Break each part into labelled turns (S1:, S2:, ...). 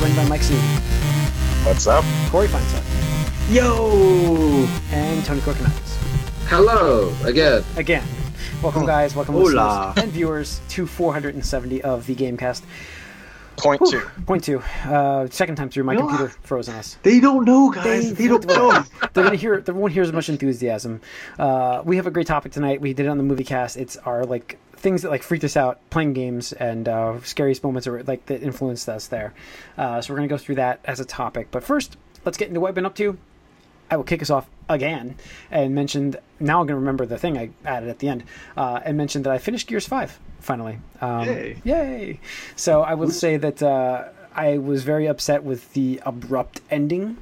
S1: joined by Mike Sneedy,
S2: What's up?
S1: Corey Feinstein,
S3: Yo!
S1: and Tony Corconuts.
S4: Hello again.
S1: Again, welcome guys, welcome
S3: Hola.
S1: listeners and viewers to 470 of the Gamecast.
S2: Point two.
S1: Point two. Uh, second time through, my
S3: No.
S1: computer froze on us.
S3: They don't know, guys. They, don't know.
S1: They're gonna hear. They won't hear as much enthusiasm. Uh, we have a great topic tonight. We did it on the movie cast. It's our like things that like freaked us out playing games and uh, scariest moments or like that influenced us there. Uh, so we're gonna go through that as a topic. But first, let's get into what I've been up to. I will kick us off again and mentioned. Now I'm gonna remember the thing I added at the end uh, and mentioned that I finished Gears Five finally. Um,
S3: Yay.
S1: Yay! So I will say that uh, I was very upset with the abrupt ending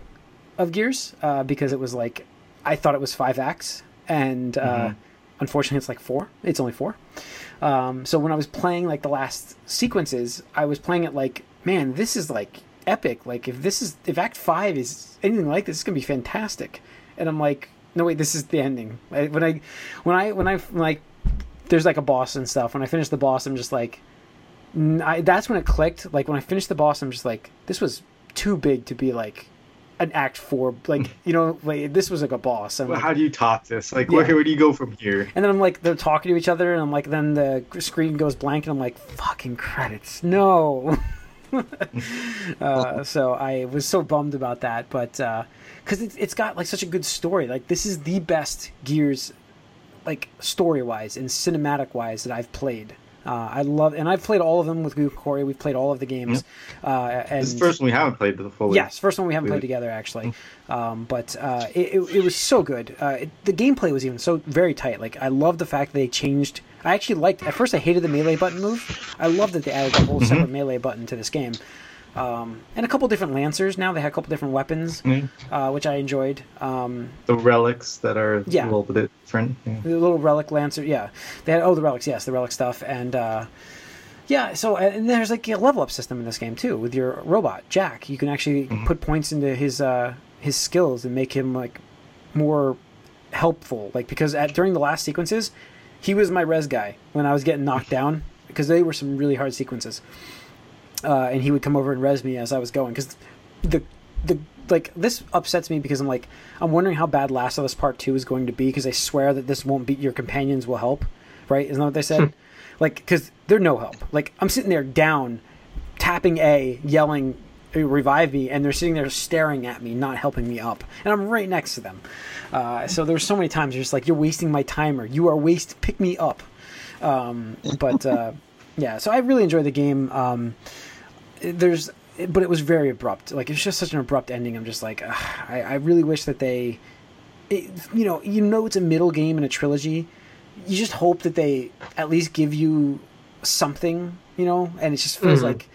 S1: of Gears uh, because it was like I thought it was five acts, and uh, unfortunately, it's like four. It's only four. Um, so when I was playing like the last sequences, I was playing it like, man, this is like epic. Like if this is if Act Five is anything like this, it's gonna be fantastic. And I'm like, no wait, this is the ending. I, when I when I when I like there's like a boss and stuff. When I finish the boss, I'm just like, I, that's when it clicked. Like when I finished the boss, I'm just like, this was too big to be like an act four. Like you know, like this was like a boss. I'm
S3: Well,
S1: like-
S3: How do you top this? Like,
S1: Yeah.
S3: where, where do you go from here?
S1: and then I'm like, they're talking to each other, and I'm like, then the screen goes blank, and I'm like, fucking credits, no. uh, so I was so bummed about that, but because it's it's got like such a good story. Like this is the best Gears, like story wise and cinematic wise that I've played. Uh, I love, and I've played all of them with you, Corey. We've played all of the games. Uh, and
S3: This is the first one we haven't played the full.
S1: Yes, first one we haven't played together actually, um, but uh, it, it, it was so good. Uh, it, the gameplay was even so very tight. Like I love the fact that they changed. I actually liked. At first, I hated the melee button move. I love that they added a whole separate melee button to this game, um, and a couple different lancers. Now they had a couple different weapons,
S3: Mhm.
S1: uh, which I enjoyed. Um,
S3: The relics that are
S1: Yeah.
S3: a little bit different. Yeah.
S1: the little relic lancer yeah they had oh the relics yes the relic stuff and uh yeah so and there's like a level up system in this game too with your robot jack you can actually put points into his uh his skills and make him like more helpful like because at during the last sequences he was my res guy when i was getting knocked down because they were some really hard sequences uh, and he would come over and res me as I was going because the the like this upsets me because I'm like I'm wondering how bad Last of Us Part Two is going to be because I swear that this won't be your companions will help, right? Isn't that what they said? like because they're no help. Like I'm sitting there down, tapping A, yelling. "Uh, Revive me, and they're sitting there staring at me, not helping me up, and I'm right next to them. Uh, so there's so many times you're just like, "You're wasting my timer. You are waste. Pick me up." Um, but uh, yeah, so I really enjoyed the game. Um, there's but it was very abrupt. Like it's just such an abrupt ending. I'm just like ugh, I, I really wish that they it, you know you know it's a middle game in a trilogy. You just hope that they at least give you something you know? And it just feels
S4: Mhm.
S1: like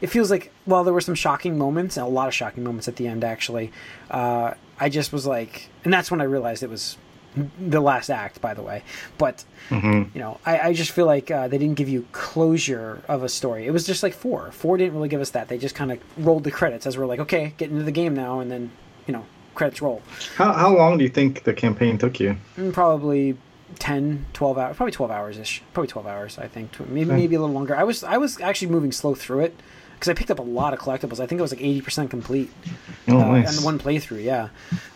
S1: it feels like while there were some shocking moments and a lot of shocking moments at the end actually uh, i just was like and that's when i realized it was the last act by the way but
S3: Mhm.
S1: you know, I, I just feel like uh, they didn't give you closure of a story. It was just like four. Four didn't really give us that. They just kind of rolled the credits as we're like, okay, get into the game now, and then, you know, credits roll.
S3: How how long do you think the campaign took you?
S1: Mm, Probably 10, 12 hours, probably 12 hours ish. Probably 12 hours, I think. Maybe, maybe a little longer. I was, I was actually moving slow through it because I picked up a lot of collectibles. I think it was like 80% complete
S3: Oh,
S1: uh,
S3: nice.
S1: on one playthrough, yeah.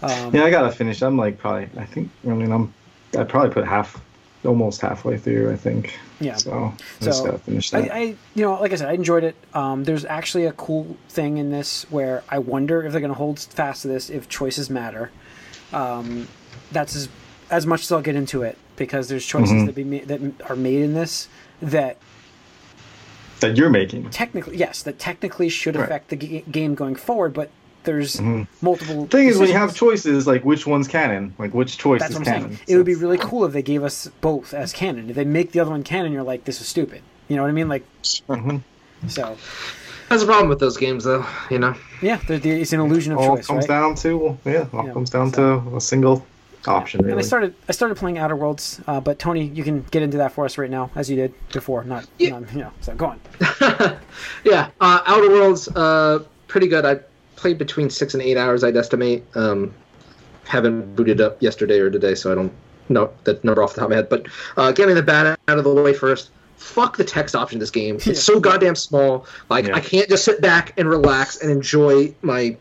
S1: Um,
S3: Yeah, I gotta finish. I'm like probably. I think. I mean, I'm. I probably put half, almost halfway through. I think.
S1: Yeah.
S3: So I just
S1: So,
S3: gotta finish
S1: I,
S3: that.
S1: I, you know, like I said, I enjoyed it. Um, there's actually a cool thing in this where I wonder if they're going to hold fast to this if choices matter. Um, that's as, as much as I'll get into it because there's choices
S3: Mhm.
S1: that be ma- that are made in this that
S3: that you're making.
S1: technically, yes, that technically should
S3: Right.
S1: affect the g- game going forward, but there's
S3: Mhm.
S1: multiple.
S3: The thing is, when you have choices, like which one's canon, like which choice
S1: That's
S3: is
S1: what I'm
S3: canon.
S1: saying. It would be really cool if they gave us both as canon. If they make the other one canon, you're like, this is stupid. You know what I mean? Like,
S3: Mhm.
S1: so
S4: That's a problem with those games, though. You know.
S1: yeah, there- there- it's an illusion of
S3: all
S1: choice,
S3: comes
S1: right?
S3: down to yeah, all
S1: Yeah,
S3: comes down
S1: so-
S3: to a single option. Really.
S1: And I started I started playing Outer Worlds, uh, but Tony, you can get into that for us right now, as you did before. Not,
S4: Yeah.
S1: not you know. So go on.
S4: yeah, uh, Outer Worlds, uh, pretty good. I played between six and eight hours, I'd estimate. Um, haven't booted up yesterday or today, so I don't know that number off the top of my head. But uh, getting the bad out of the way first. fuck the text option in this game. It's
S1: Yeah.
S4: so goddamn small. Like
S3: Yeah.
S4: I can't just sit back and relax and enjoy my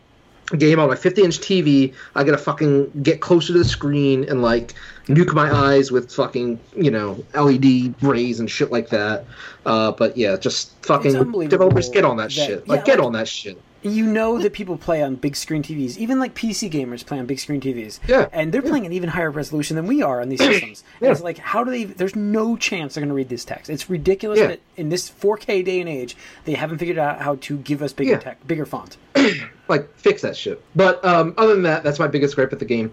S4: game on my 50 inch TV. I gotta fucking get closer to the screen and like nuke my eyes with fucking you know LED rays and shit like that. Uh, but yeah, just fucking developers get on that,
S1: that-
S4: shit. Like
S1: yeah,
S4: get
S1: like-
S4: on that shit.
S1: You know that people play on big screen TVs, even like PC gamers play on big screen TVs.
S4: Yeah.
S1: And they're playing an even higher resolution than we are on these systems.
S4: Yeah.
S1: It's like, how do they? There's no chance they're going to read this text. It's ridiculous
S4: Yeah.
S1: that in this 4K day and age, they haven't figured out how to give us bigger
S4: Yeah.
S1: tech, bigger font.
S4: like fix that shit. But um, other than that, that's my biggest gripe with the game.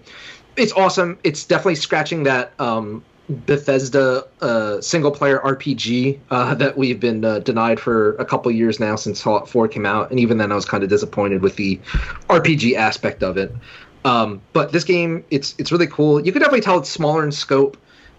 S4: It's awesome. It's definitely scratching that um, Bethesda uh, single player RPG uh, that we've been uh, denied for a couple years now since Fallout 4 came out, and even then I was kind of disappointed with the RPG aspect of it. Um, but this game, it's it's really cool. You can definitely tell it's smaller in scope.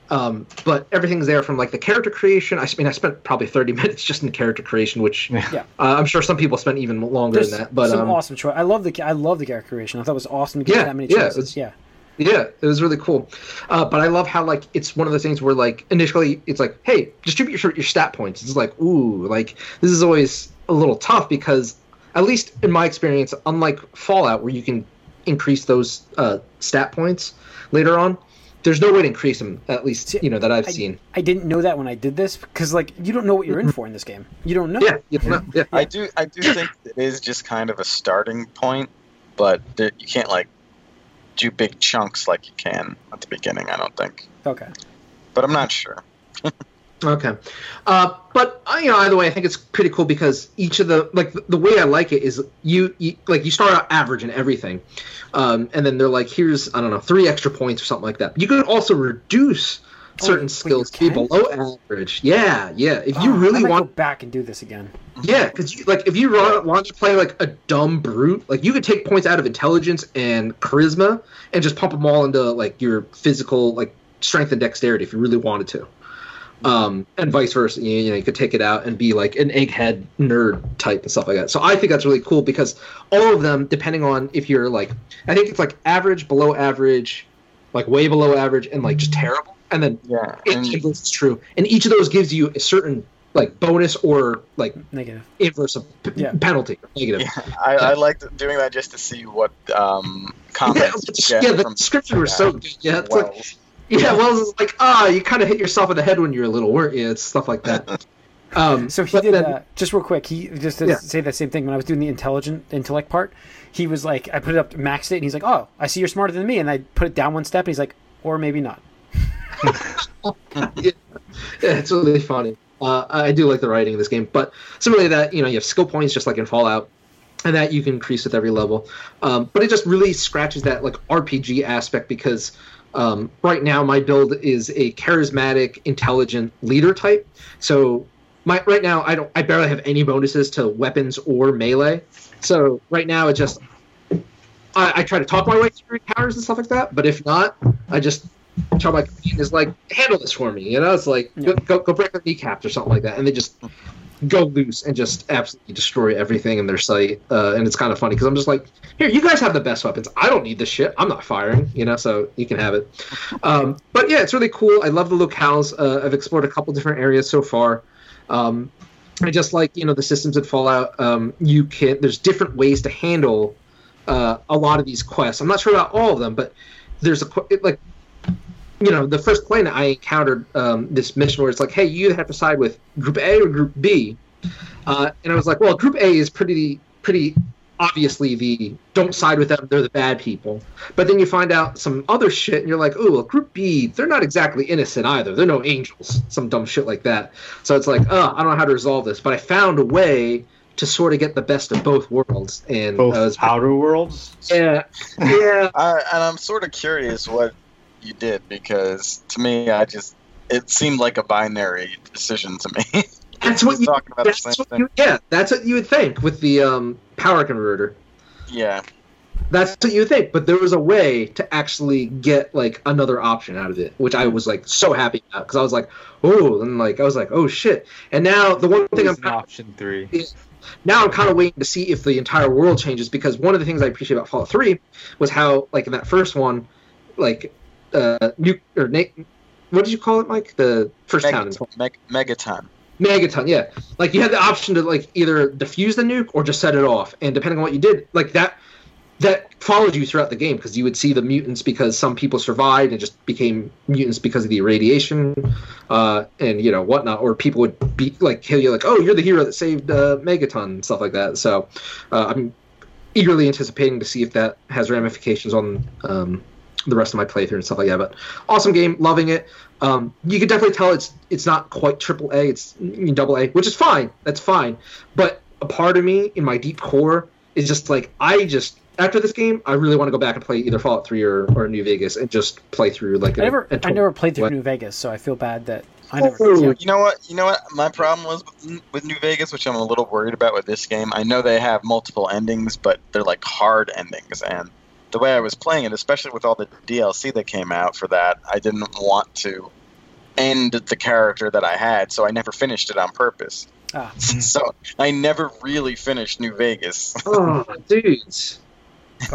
S4: Um, but everything's there from like the character creation. I mean, I spent probably 30 minutes just in character creation, which
S1: Yeah.
S4: uh, I'm sure some people spent even longer
S1: There's
S4: than that. But
S1: some
S4: um,
S1: awesome choice. I love the I love the character creation. I thought it was awesome to get
S4: Yeah,
S1: that many
S4: yeah,
S1: choices.
S4: it's-
S1: yeah.
S4: Yeah, it was really cool. Uh, but I love how like it's one of those things where like initially it's like, hey, distribute your, your stat points. It's like, ooh, like this is always a little tough because at least in my experience, unlike Fallout where you can increase those uh, stat points later on, there's no way to increase them. At least you know that I've
S1: I,
S4: seen.
S1: I didn't know that when I did this because like you don't know what you're in for in this game. You don't know.
S4: Yeah, you don't know, yeah.
S2: I do I do think it is just kind of a starting point, but th- you can't like do big chunks like you can at the beginning. I don't think,
S1: Okay.
S2: but I'm not sure.
S4: Okay, uh, but uh, you know, either way, I think it's pretty cool because each of the like the, the way I like it is you, you like you start out average in everything, um, and then they're like, here's I don't know three extra points or something like that. You can also reduce certain
S1: Oh,
S4: skills to be below average. Yeah, yeah. If you
S1: Oh, I
S4: really want,
S1: go back and do this again.
S4: yeah, because you, like if you run, want to play like a dumb brute, like you could take points out of intelligence and charisma and just pump them all into like your physical like strength and dexterity if you really wanted to. Um, and vice versa, you, you know, you could take it out and be like an egghead nerd type and stuff like that. So I think that's really cool because all of them, depending on if you're like, I think it's like average, below average, like way below average, and like just terrible, and then
S2: Yeah,
S4: it,
S2: and
S4: it's true. And each of those gives you a certain like bonus or like
S1: Negative.
S4: inverse of p-
S1: Yeah.
S4: penalty negative.
S2: yeah, I, I liked doing that just to see what um,
S4: Yeah,
S2: comments
S4: but-
S2: you get
S4: yeah, the
S2: from
S4: description was so good. Yeah, it's like
S2: Wells.
S4: yeah, well, it's like ah, you kind of hit yourself in the head when you're a little, weren't you? It's stuff like that. Um,
S1: So he did
S4: then-
S1: uh, just real quick. He just to
S4: Yeah.
S1: say that same thing when I was doing the intelligent intellect part. He was like, I put it up maxed it, and he's like, "Oh, I see you're smarter than me." And I put it down one step, and he's like, "Or maybe not."
S4: Yeah, it's really funny. Uh, I do like the writing in this game, but similarly, that you know you have skill points just like in Fallout, and that you can increase with every level. Um, but it just really scratches that like RPG aspect because um, right now my build is a charismatic, intelligent leader type. So my right now I don't I barely have any bonuses to weapons or melee. So right now it just I, I try to talk my way through encounters and stuff like that. But if not, I just tell my companion is like handle this for me. You know, it's like
S1: Yeah.
S4: go, go go break their kneecaps or something like that, and they just go loose and just absolutely destroy everything in their sight. Uh, and it's kind of funny because I'm just like, here, you guys have the best weapons. I don't need this shit. I'm not firing, you know, so you can have it. Um, but yeah, it's really cool. I love the locales. Uh, I've explored a couple different areas so far. Um, I just like you know the systems in Fallout. Um, you can there's different ways to handle uh, a lot of these quests. I'm not sure about all of them, but there's a it, like you know the first planet I encountered um, this mission where it's like, hey, you have to side with Group A or Group B, uh, and I was like, well, Group A is pretty pretty obviously the don't side with them; they're the bad people. But then you find out some other shit, and you're like, oh, well, Group B, they're not exactly innocent either. They're no angels, some dumb shit like that. So it's like, oh, I don't know how to resolve this, but I found a way to sort of get the best of both worlds, and
S3: Both
S4: uh,
S3: outer worlds.
S4: yeah, yeah.
S2: I, and I'm sort of curious what you did because to me, I just it seemed like a binary decision to me.
S4: That's what
S2: Just
S4: you.
S2: talking about the
S4: That's
S2: same
S4: what
S2: thing.
S4: you. Yeah, that's what you would think with the um, power converter.
S2: Yeah,
S4: That's what you would think, but there was a way to actually get like another option out of it, which I was like so happy about because I was like, oh, and like I was like, oh shit. And now the one thing I'm
S3: It's an option three.
S4: now I'm kind of waiting to see if the entire world changes because one of the things I appreciate about Fallout 3 was how like in that first one, like uh, nu- or Nate, what did you call it, Mike? The first town.
S2: Megaton. Meg- Megaton.
S4: Megaton, yeah. Like you had the option to like either defuse the nuke or just set it off, and depending on what you did, like that, that followed you throughout the game because you would see the mutants because some people survived and just became mutants because of the irradiation, uh, and you know whatnot, or people would be like kill you like, oh, you're the hero that saved uh, Megaton and stuff like that. So uh, I'm eagerly anticipating to see if that has ramifications on um, the rest of my playthrough and stuff like that. But awesome game, loving it. Um, you can definitely tell it's it's not quite triple A, it's double A, which is fine. That's fine. But a part of me in my deep core is just like I just after this game, I really want to go back and play either Fallout 3 or, or New Vegas and just play through like
S1: I never,
S4: a
S1: I never played through
S4: what?
S1: New Vegas, so I feel bad that I never.
S4: Oh,
S1: yeah.
S2: You know what? You know what? My problem was with, with New Vegas, which I'm a little worried about with this game. I know they have multiple endings, but they're like hard endings, and the way I was playing it, especially with all the DLC that came out for that, I didn't want to end the character that I had, so I never finished it on purpose.
S1: Ah.
S2: So I never really finished New Vegas.
S4: Oh, dudes.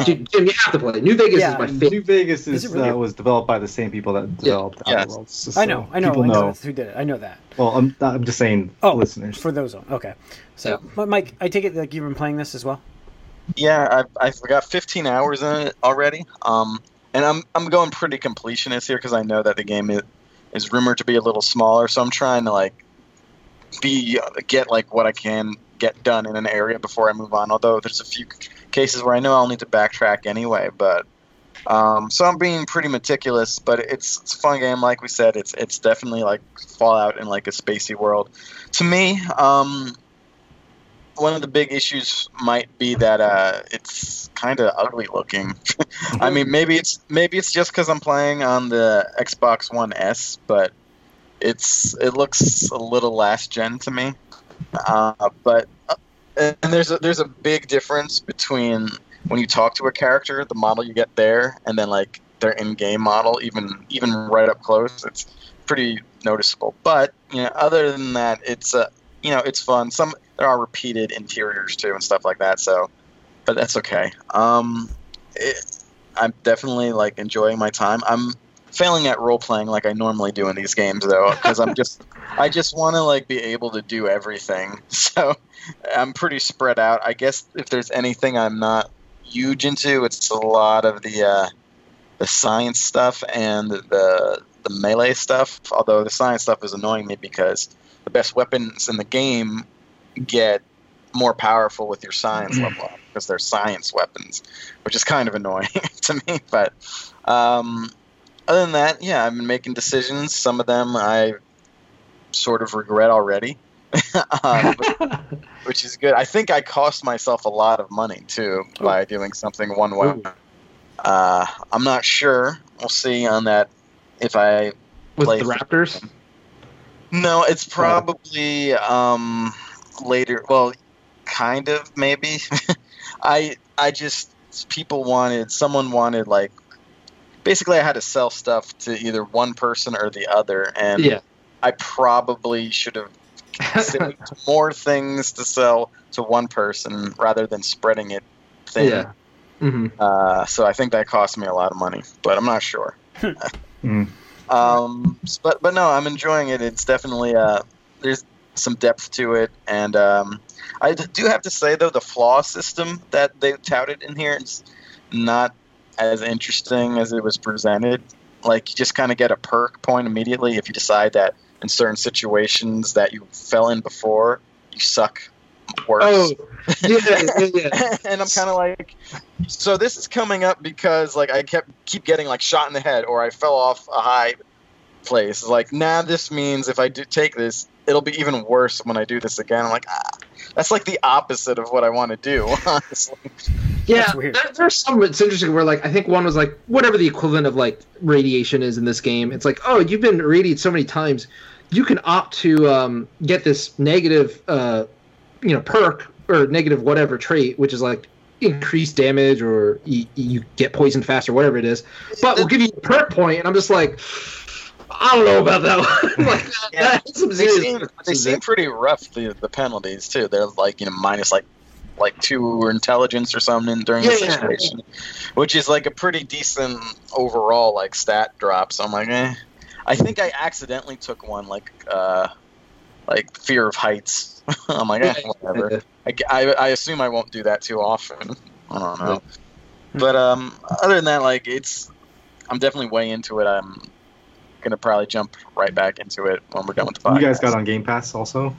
S4: Dude, Jim, you have to play. New Vegas
S1: Yeah.
S4: is my favorite.
S3: New Vegas
S1: Is
S3: is,
S1: really?
S3: uh, was developed by the same people that developed
S2: Yeah.
S3: Outer Worlds. So
S1: I know, I know,
S3: People
S1: I know,
S3: know.
S1: who did it. I know that.
S3: Well, I'm I'm just saying,
S1: Oh,
S3: listeners.
S1: for those. Okay, so
S4: Yeah.
S1: but Mike, I take it like you've been playing this as well.
S2: Yeah, I I've got 15 hours in it already. Um, and I'm I'm going pretty completionist here because I know that the game is, is rumored to be a little smaller, so I'm trying to like be get like what I can get done in an area before I move on. Although there's a few cases where I know I'll need to backtrack anyway, but. Um, so I'm being pretty meticulous, but it's, it's a fun game. Like we said, it's it's definitely like Fallout in like a spacey world. To me, um, one of the big issues might be that uh, it's kind of ugly looking. I mean, maybe it's maybe it's just because I'm playing on the Xbox One S, but it's it looks a little last gen to me. Uh, but uh, and there's a there's a big difference between when you talk to a character, the model you get there, and then like their in-game model, even even right up close. It's pretty noticeable. But you know, other than that, it's uh, you know, it's fun. Some there are repeated interiors too and stuff like that. So, but that's okay. Um, it, I'm definitely like enjoying my time. I'm failing at role playing like I normally do in these games though, because I'm just I just want to like be able to do everything. So I'm pretty spread out. I guess if there's anything I'm not huge into, it's a lot of the uh, the science stuff and the the melee stuff. Although the science stuff is annoying me because the best weapons in the game get more powerful with your science level up because they're science weapons, which is kind of annoying to me. But um, other than that, yeah, I've been making decisions. Some of them I sort of regret already, um, but- which is good. I think I cost myself a lot of money too by doing something one way. Uh, I'm not sure. We'll see on that if I
S4: With
S2: play
S4: the Raptors?
S2: No, it's probably um, later. Well, kind of maybe. I I just people wanted someone wanted like basically I had to sell stuff to either one person or the other, and
S4: Yeah.
S2: I probably should have saved more things to sell to one person rather than spreading it thin.
S4: Yeah. hmm
S2: Uh, so I think that cost me a lot of money, but I'm not sure.
S3: Mm.
S2: Um, but but no, I'm enjoying it. It's definitely uh, there's some depth to it, and um, I do have to say though the flaw system that they touted in here is not as interesting as it was presented. Like you just kind of get a perk point immediately if you decide that in certain situations that you fell in before, you suck worse.
S4: Oh, yeah, yeah, yeah.
S2: and I'm kind of like, so this is coming up because like I kept keep getting like shot in the head or I fell off a high place. It's like, nah, this means if I do take this, it'll be even worse when I do this again. I'm like, ah, that's like the opposite of what I want to do, honestly.
S4: Yeah,
S1: That's weird.
S4: there- there's some. It's interesting where like I think one was like whatever the equivalent of like radiation is in this game. It's like oh you've been radiated so many times, you can opt to um, get this negative, uh, you know, perk or negative whatever trait, which is like increased damage or you, you get poisoned faster, whatever it is. But we'll give you a perk point, and I'm just like, I don't know about that one. like,
S2: Yeah.
S4: some
S2: They seem, they seem pretty rough. The the penalties too. They're like you know minus like like two intelligence or something during the
S4: Yeah.
S2: situation, which is like a pretty decent overall like stat drop. So I'm like, eh. I think I accidentally took one like uh, like fear of heights. I'm like, eh, whatever. I, I, I assume I won't do that too often. I don't know. But um, other than that, like it's, I'm definitely way into it. I'm gonna probably jump right back into it when we're done with the podcast.
S3: You guys got on Game Pass also?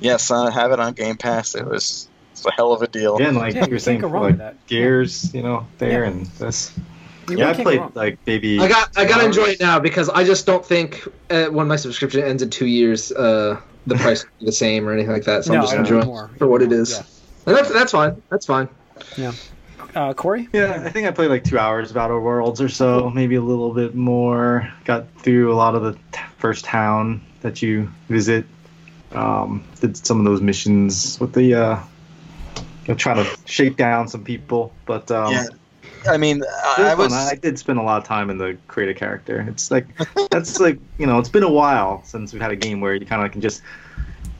S2: Yes, I have it on Game Pass. It was it's a hell of a deal.
S3: Yeah, and like
S1: Yeah,
S3: you
S1: you
S3: were saying, for, like. Gears, you know, there
S1: Yeah.
S3: and this.
S1: You
S3: yeah, I played like maybe.
S4: I got I got to enjoy it now because I just don't think uh, when my subscription ends in two years, uh, the price the same or anything like that. So
S1: No,
S4: I'm just enjoying
S1: more.
S4: for what it is,
S1: Yeah.
S4: and that's that's fine. That's fine. Yeah.
S1: Uh, Corey?
S3: Yeah, I think I played like two hours of Outer Worlds or so, maybe a little bit more. Got through a lot of the t- first town that you visit. Um, did some of those missions with the, uh, you know, trying to shake down some people. But um,
S2: Yeah. I mean, I, I was.
S3: I did spend a lot of time in the create a character. It's like that's like you know, it's been a while since we've had a game where you kind of can just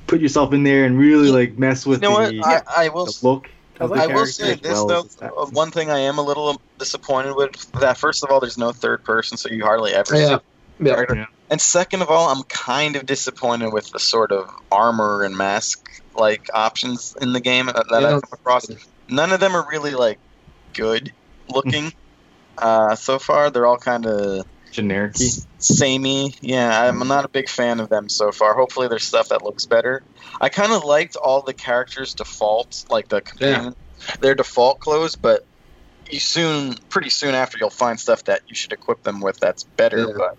S3: put yourself in there and really like mess with
S2: You know what?
S3: the,
S2: I, I will.
S3: the look. Of the
S2: I will say this
S3: well
S2: though.
S3: as the stats.
S2: uh, One thing I am a little disappointed with that. First of all, there's no third person, so you hardly ever
S4: Yeah,
S2: the
S4: yeah.
S3: Yeah.
S2: And second of all, I'm kind of disappointed with the sort of armor and mask like options in the game that
S4: Yeah.
S2: I've come across. None of them are really like good looking uh, so far. They're all kind of
S3: generic.
S2: samey. Yeah, I'm not a big fan of them so far. Hopefully, there's stuff that looks better. I kind of liked all the characters' default, like the companion, their default clothes, but you soon, pretty soon after, you'll find stuff that you should equip them with that's better.
S4: Yeah.
S2: But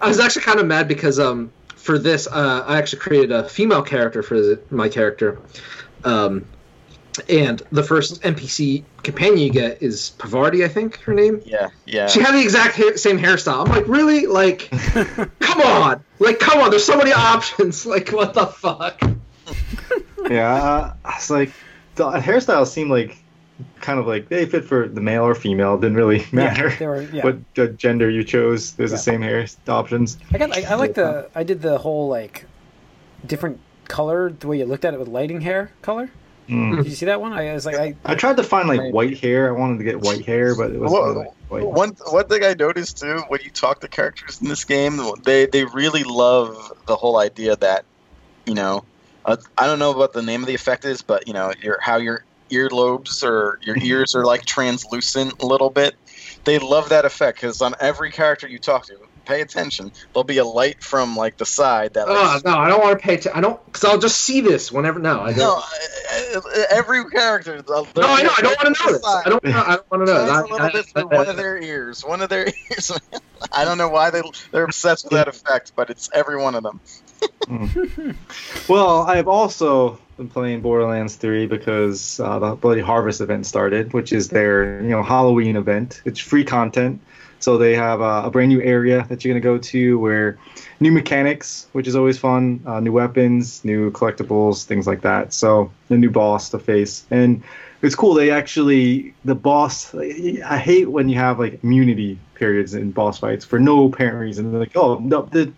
S4: I was actually kind of mad because um for this uh, I actually created a female character for my character, um, and the first NPC companion you get is Parvati, I think her name.
S2: yeah, yeah.
S4: She had the exact ha- same hairstyle. I'm like, really? Like, come on! Like, come on! There's so many options. Like, what the fuck?
S3: yeah, uh, it's like the hairstyles seem like kind of like they fit for the male or female. Didn't really matter
S1: Yeah, were, yeah.
S3: what the gender you chose. There's
S1: Yeah.
S3: the same hair options.
S1: I got. I, I like the. I did the whole like different color the way you looked at it with lighting hair color.
S3: Mm.
S1: Did you see that one? I was like, I
S3: I tried to find like
S2: Maybe.
S3: white hair. I wanted to get white hair, but it was
S2: Well,
S3: like white.
S2: One one thing I noticed too when you talk to characters in this game, they they really love the whole idea that you know, uh, I don't know what the name of the effect is, but you know, your how your earlobes or your ears are like translucent a little bit. They love that effect because on every character you talk to, pay attention. There'll be a light from like the side that.
S4: Oh
S2: Like,
S4: no, I don't want to pay. T- I don't because I'll just see this whenever. No, I don't.
S2: no, uh, uh, every character.
S4: No, I know. I don't want to know this. I don't. I don't want to know.
S2: Shines
S4: I-
S2: a little
S4: I-
S2: bit through
S4: I-
S2: one of their ears. One of their ears. I don't know why they they're obsessed with that effect, but it's every one of them.
S3: Well, I've also been playing Borderlands 3 because uh, the Bloody Harvest event started, which is their you know Halloween event. It's free content, so they have uh, a brand new area that you're gonna go to where new mechanics, which is always fun, uh, new weapons, new collectibles, things like that. So a new boss to face, and it's cool. They actually the boss. I hate when you have like immunity periods in boss fights for no apparent reason. They're like, oh no, the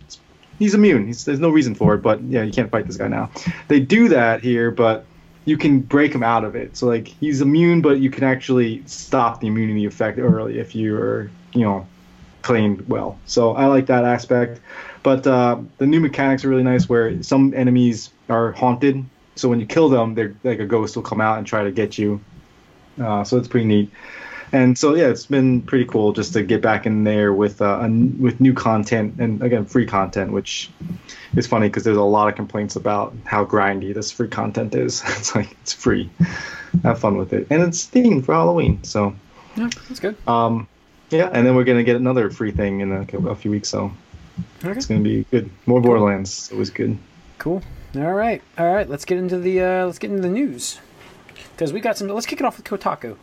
S3: he's immune. He's, there's no reason for it, but yeah, you can't fight this guy now. They do that here, but you can break him out of it. So like he's immune, but you can actually stop the immunity effect early if you're you know playing well. So I like that aspect. But uh, the new mechanics are really nice, where some enemies are haunted. So when you kill them, they're like a ghost will come out and try to get you. Uh, so it's pretty neat. And so yeah, it's been pretty cool just to get back in there with uh, un- with new content and again free content, which is funny because there's a lot of complaints about how grindy this free content is. it's like it's free, have fun with it, and it's themed for Halloween. So
S1: yeah, that's good.
S3: um, yeah, and then we're gonna get another free thing in a, a few weeks. So
S1: Okay,
S3: it's gonna be good. More Borderlands. It was good.
S1: cool. All right, all right. Let's get into the uh, let's get into the news because we got some. Let's kick it off with Kotaku.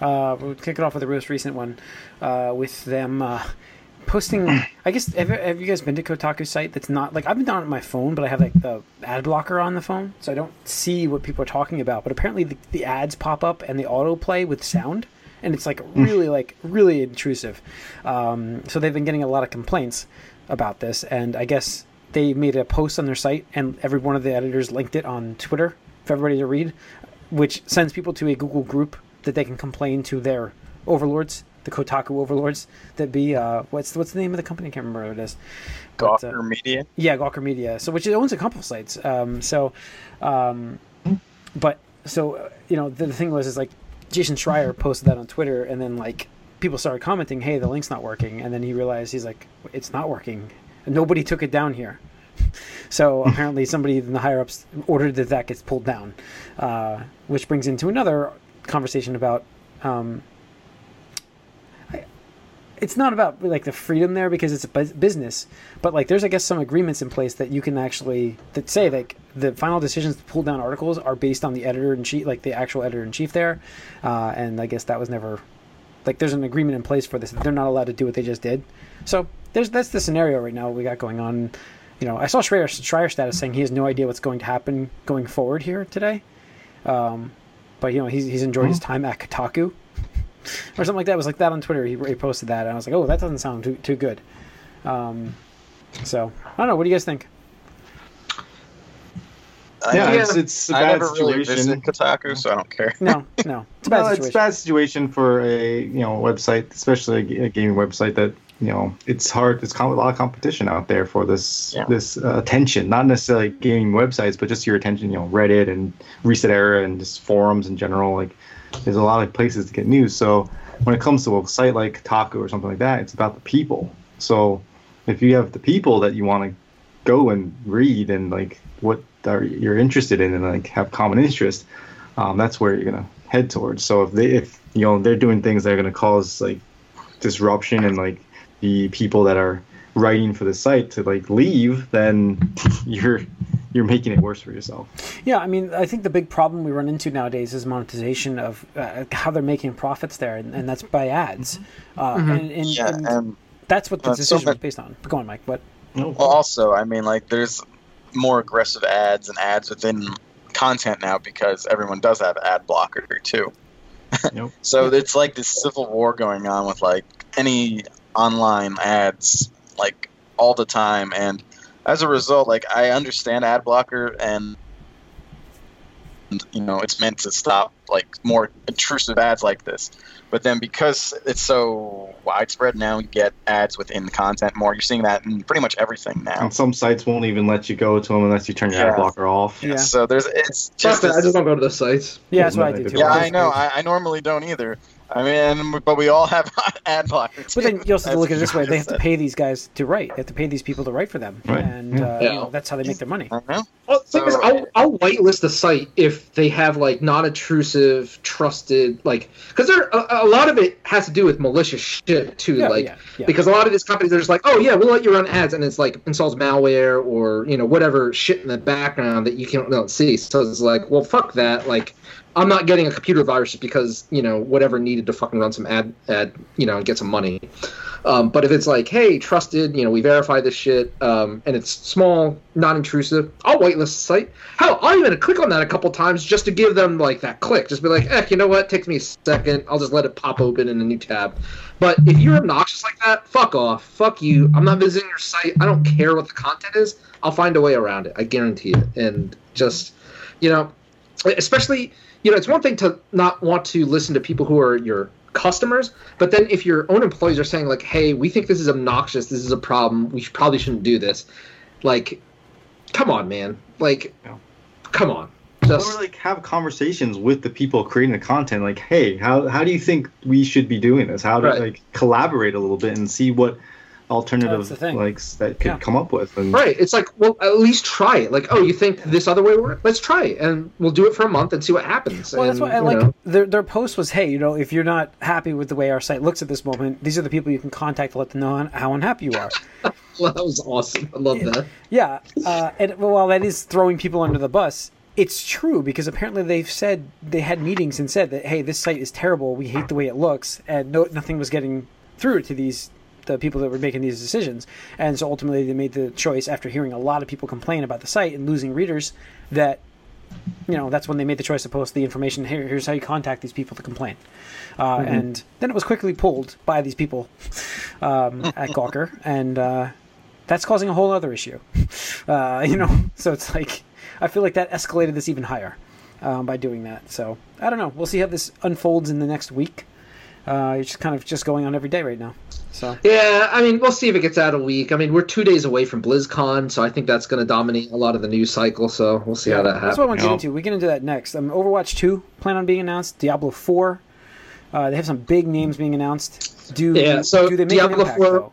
S1: Uh, we'll kick it off with the most recent one, uh, with them uh, posting. I guess have, have you guys been to Kotaku's site? That's not like I've been down on my phone, but I have like the ad blocker on the phone, so I don't see what people are talking about. But apparently, the, the ads pop up and they autoplay with sound, and it's like really like really intrusive. Um, so they've been getting a lot of complaints about this, and I guess they made a post on their site, and every one of the editors linked it on Twitter for everybody to read, which sends people to a Google group that they can complain to their overlords the Kotaku overlords that be. Uh, what's what's the name of the company? I can't remember what it is. But,
S2: Gawker
S1: uh,
S2: Media.
S1: yeah, Gawker Media. So which owns a couple sites. Um, so, um, but so uh, you know the, the thing was is like Jason Schreier posted that on Twitter, and then like people started commenting, "Hey, the link's not working," and then he realized he's like, "It's not working. Nobody took it down here." So apparently somebody in the higher ups ordered that that gets pulled down, uh, which brings into another conversation about. Um, it's not about like the freedom there because it's a bus- business, but like there's I guess some agreements in place that you can actually that say like the final decisions to pull down articles are based on the editor in chief, like the actual editor in chief there, uh, and I guess that was never like there's an agreement in place for this. They're not allowed to do what they just did. So there's that's the scenario right now we got going on. You know, I saw Schreier, Schreier status saying he has no idea what's going to happen going forward here today. Um, but you know, he's he's enjoyed his time at Kotaku or something like that. It was like that on Twitter. He, he posted that, and I was like, oh, that doesn't sound too too good. Um, so I don't know. What do you guys think?
S2: I,
S3: Yeah,
S4: Yeah.
S3: it's it's a
S2: I
S3: bad
S2: never really
S3: situation.
S2: visited Kotaku, so I don't care.
S1: No, no, it's a bad
S3: no,
S1: situation.
S3: it's a bad situation for a you know website, especially a, gaming website that you know it's hard. It's com- a lot of competition out there for this
S2: Yeah.
S3: this uh, attention. Not necessarily gaming websites, but just your attention. You know, Reddit and ResetEra and just forums in general. Like, there's a lot of places to get news. So when it comes to a site like Kotaku or something like that, it's about the people. So if you have the people that you want to go and read and like what are you're interested in and like have common interest, um, that's where you're gonna head towards. So if they if you know they're doing things that are gonna cause like disruption and like the people that are writing for the site to like leave, then you're you're making it worse for yourself.
S1: Yeah, I mean, I think the big problem we run into nowadays is monetization of uh, how they're making profits there, and, and that's by ads. Uh, and, and,
S2: Yeah,
S1: and
S2: and
S1: that's what the
S2: uh, so
S1: decision was based on. Go on, Mike. But
S2: well, also, I mean, like, there's more aggressive ads and ads within content now because everyone does have ad blocker too.
S3: Yep.
S2: So it's like this civil war going on with like any online ads, like all the time, and as a result, like I understand ad blocker and. and, You know, it's meant to stop like more intrusive ads like this, but then because it's so widespread now, you get ads within the content more. You're seeing that in pretty much everything now.
S3: And some sites won't even let you go to them unless you turn your
S2: Yeah.
S3: ad blocker off.
S1: Yeah.
S2: So there's it's just
S4: that, I just don't go to the sites.
S1: yeah, that's what I do too.
S2: yeah, I know. I, I normally don't either. I mean, but we all have ad blockers.
S1: But then you also have to look at it this way: they have to pay these guys to write. They have to pay these people to write for them,
S3: Right.
S1: and uh,
S4: Yeah.
S1: You know, that's how they make their money.
S2: said. I know.
S4: Well, the thing is,
S2: So-
S4: I'll, I'll whitelist a site if they have like non-intrusive, trusted, like because there a, a lot of it has to do with malicious shit too.
S1: Yeah,
S4: like
S1: yeah, yeah.
S4: because a lot of these companies are just like, oh yeah, we'll let you run ads, and it's like installs malware or you know whatever shit in the background that you can't don't see. So it's like, well, fuck that. Like, I'm not getting a computer virus because you know whatever needed to fucking run some ad ad you know and get some money. Um, but if it's like, hey, trusted, you know, we verify this shit, um, and it's small, non-intrusive, I'll whitelist the site. Hell, I'll even click on that a couple times just to give them like that click. Just be like, eh, you know what? takes me a second. I'll just let it pop open in a new tab. But if you're obnoxious like that, fuck off. Fuck you. I'm not visiting your site. I don't care what the content is. I'll find a way around it. I guarantee it. And just, you know, especially, you know, it's one thing to not want to listen to people who are your customers, but then if your own employees are saying like, "Hey, we think this is obnoxious. This is a problem. We probably shouldn't do this," like, come on, man. Like,
S3: Yeah.
S4: come on.
S3: or
S4: Just
S3: like have conversations with the people creating the content like hey how, how do you think we should be doing this how to
S4: Right.
S3: like collaborate a little bit and see what alternative
S1: That's the thing.
S3: like s- that could
S1: Yeah.
S3: come up with and
S4: right. It's like, well, at least try it. Like, oh, you think this other way will work? Let's try it, and we'll do it for a month and see what happens.
S1: Well, that's why I like
S4: know,
S1: their their post was, hey, you know, if you're not happy with the way our site looks at this moment, these are the people you can contact to let them know how unhappy you are.
S4: well, that was awesome. I love that.
S1: Yeah, uh, and while that is throwing people under the bus, it's true because apparently they've said they had meetings and said that hey, this site is terrible. We hate the way it looks, and no, nothing was getting through to these the people that were making these decisions. And so ultimately, they made the choice after hearing a lot of people complain about the site and losing readers that you know that's when they made the choice to post the information. Here, here's how you contact these people to complain. Uh, And then it was quickly pulled by these people um, at Gawker, and uh, that's causing a whole other issue. Uh, you know, so it's like I feel like that escalated this even higher um, by doing that. So I don't know. We'll see how this unfolds in the next week. Uh, it's just kind of just going on every day right now. So
S4: Yeah, I mean, we'll see if it gets out a week. I mean, we're two days away from BlizzCon, so I think that's going to dominate a lot of the news cycle. So we'll see how that happens.
S1: that's what I want to get into. We get into that next. Um, Overwatch two plan on being announced. Diablo four. Uh, they have some big names being announced. Do
S4: Yeah, so
S1: do they make an
S4: Diablo
S1: impact
S4: 4
S1: though?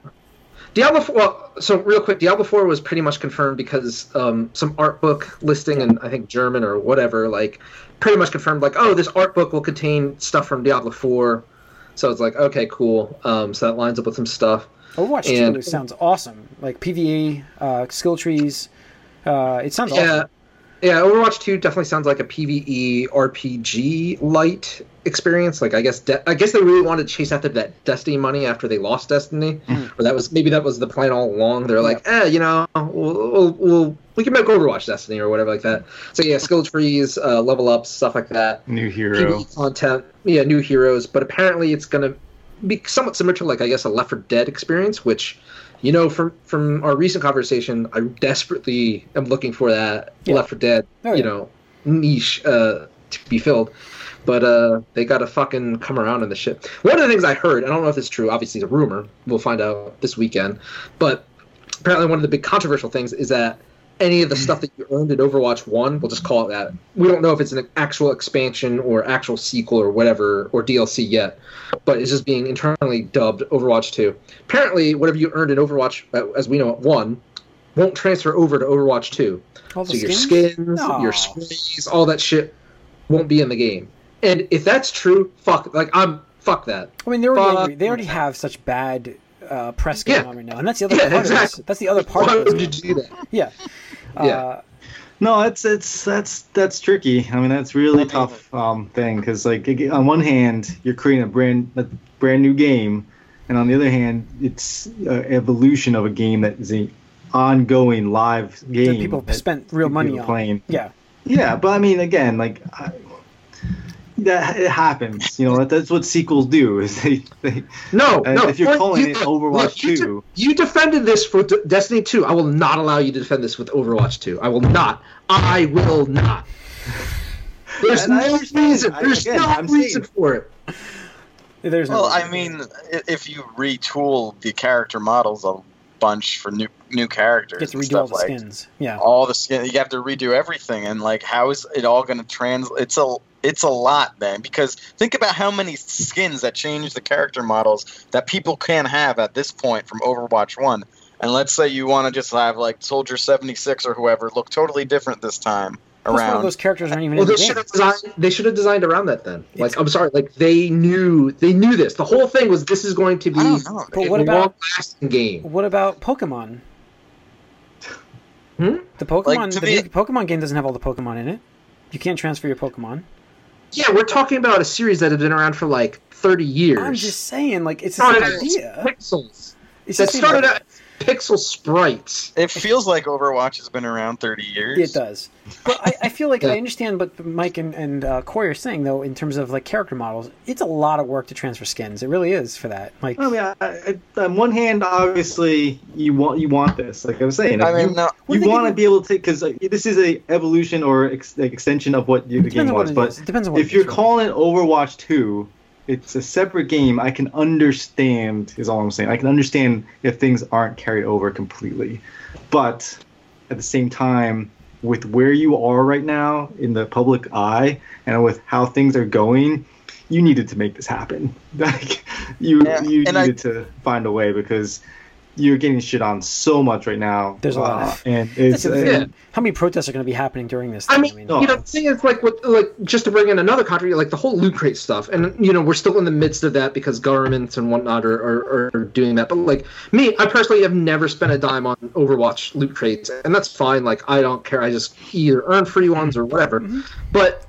S4: Diablo 4, well, so real quick, Diablo 4 was pretty much confirmed because um, some art book listing in, I think, German or whatever, like, pretty much confirmed, like, oh, this art book will contain stuff from Diablo 4. So it's like, okay, cool. Um, so that lines up with some stuff.
S1: Overwatch
S4: and-
S1: two sounds awesome. Like PVE, uh, skill trees. Uh, it sounds
S4: Yeah.
S1: awesome.
S4: Yeah, Overwatch 2 definitely sounds like a PvE RPG light experience. Like I guess De- I guess they really wanted to chase after that Destiny money after they lost Destiny, or that was maybe that was the plan all along. They're like, eh, you know, we'll, we'll, we'll we can make Overwatch Destiny or whatever like that. So yeah, skill trees, uh, level ups, stuff like that.
S3: New hero.
S4: PvE content, yeah, new heroes. But apparently, it's gonna be somewhat similar to like I guess a Left 4 Dead experience, which you know from from our recent conversation, I desperately am looking for that
S1: Yeah.
S4: Left 4 Dead,
S1: Oh,
S4: you know, niche uh, to be filled. But uh, they got to fucking come around in the shit. One of the things I heard, I don't know if it's true. Obviously, it's a rumor. We'll find out this weekend. But apparently, one of the big controversial things is that any of the stuff that you earned in Overwatch One, we'll just call it that. We don't know if it's an actual expansion or actual sequel or whatever or DLC yet, but it's just being internally dubbed Overwatch Two. Apparently, whatever you earned in Overwatch, uh, as we know it, one, won't transfer over to Overwatch Two.
S1: All the
S4: So your
S1: skins?
S4: skins,
S1: No.
S4: your sprays, all that shit won't be in the game. And if that's true, fuck, like I'm fuck that.
S1: I mean, they already
S4: Fuck.
S1: they already have such bad uh, press going
S4: Yeah.
S1: on right now, and that's the other
S4: Yeah,
S1: part of this.
S4: exactly.
S1: That's the other part
S4: Why
S1: of
S4: would you do that?
S1: Yeah.
S4: Yeah.
S1: Uh,
S3: No, it's it's that's that's tricky. I mean, that's really tough um, thing because like on one hand, you're creating a brand a brand new game, and on the other hand, it's an evolution of a game that is a ongoing live game
S1: that people
S3: that
S1: spent real money on.
S3: playing.
S1: Yeah.
S3: Yeah, but I mean, again, like I, that it happens. You know, that's what sequels do. Is they, they
S4: No,
S3: And
S4: no.
S3: if you're calling
S4: you-
S3: it Overwatch
S4: you,
S3: 2.
S4: you defended this for D- Destiny 2. I will not allow you to defend this with Overwatch 2. I will not. I will not. There's
S3: And
S4: no
S3: understand.
S4: reason.
S3: I-
S4: There's
S3: again,
S4: no
S3: I'm
S4: reason
S3: saying-
S4: for it.
S1: There's no
S2: Well, I mean, if you retool the character models a bunch for new new characters,
S1: get to
S2: and
S1: redo all
S2: stuff
S1: the
S2: like
S1: skins. Yeah.
S2: all the skin, you have to redo everything, and like, how is it all going to translate? It's a it's a lot then because think about how many skins that change the character models that people can have at this point from Overwatch One. And let's say you want to just have like Soldier seventy six or whoever look totally different this time
S1: Plus, one of
S2: around.
S1: those characters aren't even
S4: Well,
S1: in the
S4: they
S1: game.
S4: should have designed. They should have designed around that then. Like,
S1: It's-
S4: I'm sorry. Like, they knew. They knew this. The whole thing was this is going to be
S2: I don't know.
S1: But
S4: a
S1: what about-
S4: long-lasting game.
S1: What about Pokemon?
S4: Hmm?
S1: The Pokemon,
S2: to
S1: the
S2: me-
S1: Pokemon game doesn't have all the Pokemon in it. You can't transfer your Pokemon.
S4: Yeah, we're talking about a series that has been around for like 30 years.
S1: I'm just saying, like it's the
S4: started
S1: same
S4: as
S1: idea.
S4: pixels.
S1: It's
S4: That started out pixel sprites.
S2: It feels like Overwatch has been around thirty years.
S1: It does. But I, I feel like
S4: Yeah.
S1: I understand what Mike and, and uh, Corey are saying, though, in terms of like character models. It's a lot of work to transfer skins. It really is for that. Like,
S3: I mean, I, I, on one hand, obviously, you want you want this. Like I was saying,
S2: I mean,
S3: you,
S2: no,
S3: you want to be able to because this is a evolution or ex, like, extension of what you, the
S1: it
S3: game
S1: depends
S3: was. But.
S1: It depends on what
S3: if you're calling it Overwatch 2, it's a separate game. I can understand, is all I'm saying. I can understand if things aren't carried over completely. But at the same time, with where you are right now in the public eye and with how things are going, you needed to make this happen. Like you,
S2: Yeah,
S3: you
S2: and I-
S3: needed to find a way because you're getting shit on so much right now.
S1: There's a lot.
S3: Uh, and it's
S1: That's
S4: Yeah.
S1: thing. How many protests are going to be happening during this?
S4: I
S1: thing?
S4: mean,
S3: No.
S4: you know, the thing is, like, what, like, just to bring in another country, like the whole loot crate stuff, and you know, we're still in the midst of that because governments and whatnot are, are, are doing that. But like me, I personally have never spent a dime on Overwatch loot crates, and that's fine. Like, I don't care. I just either earn free ones or whatever. But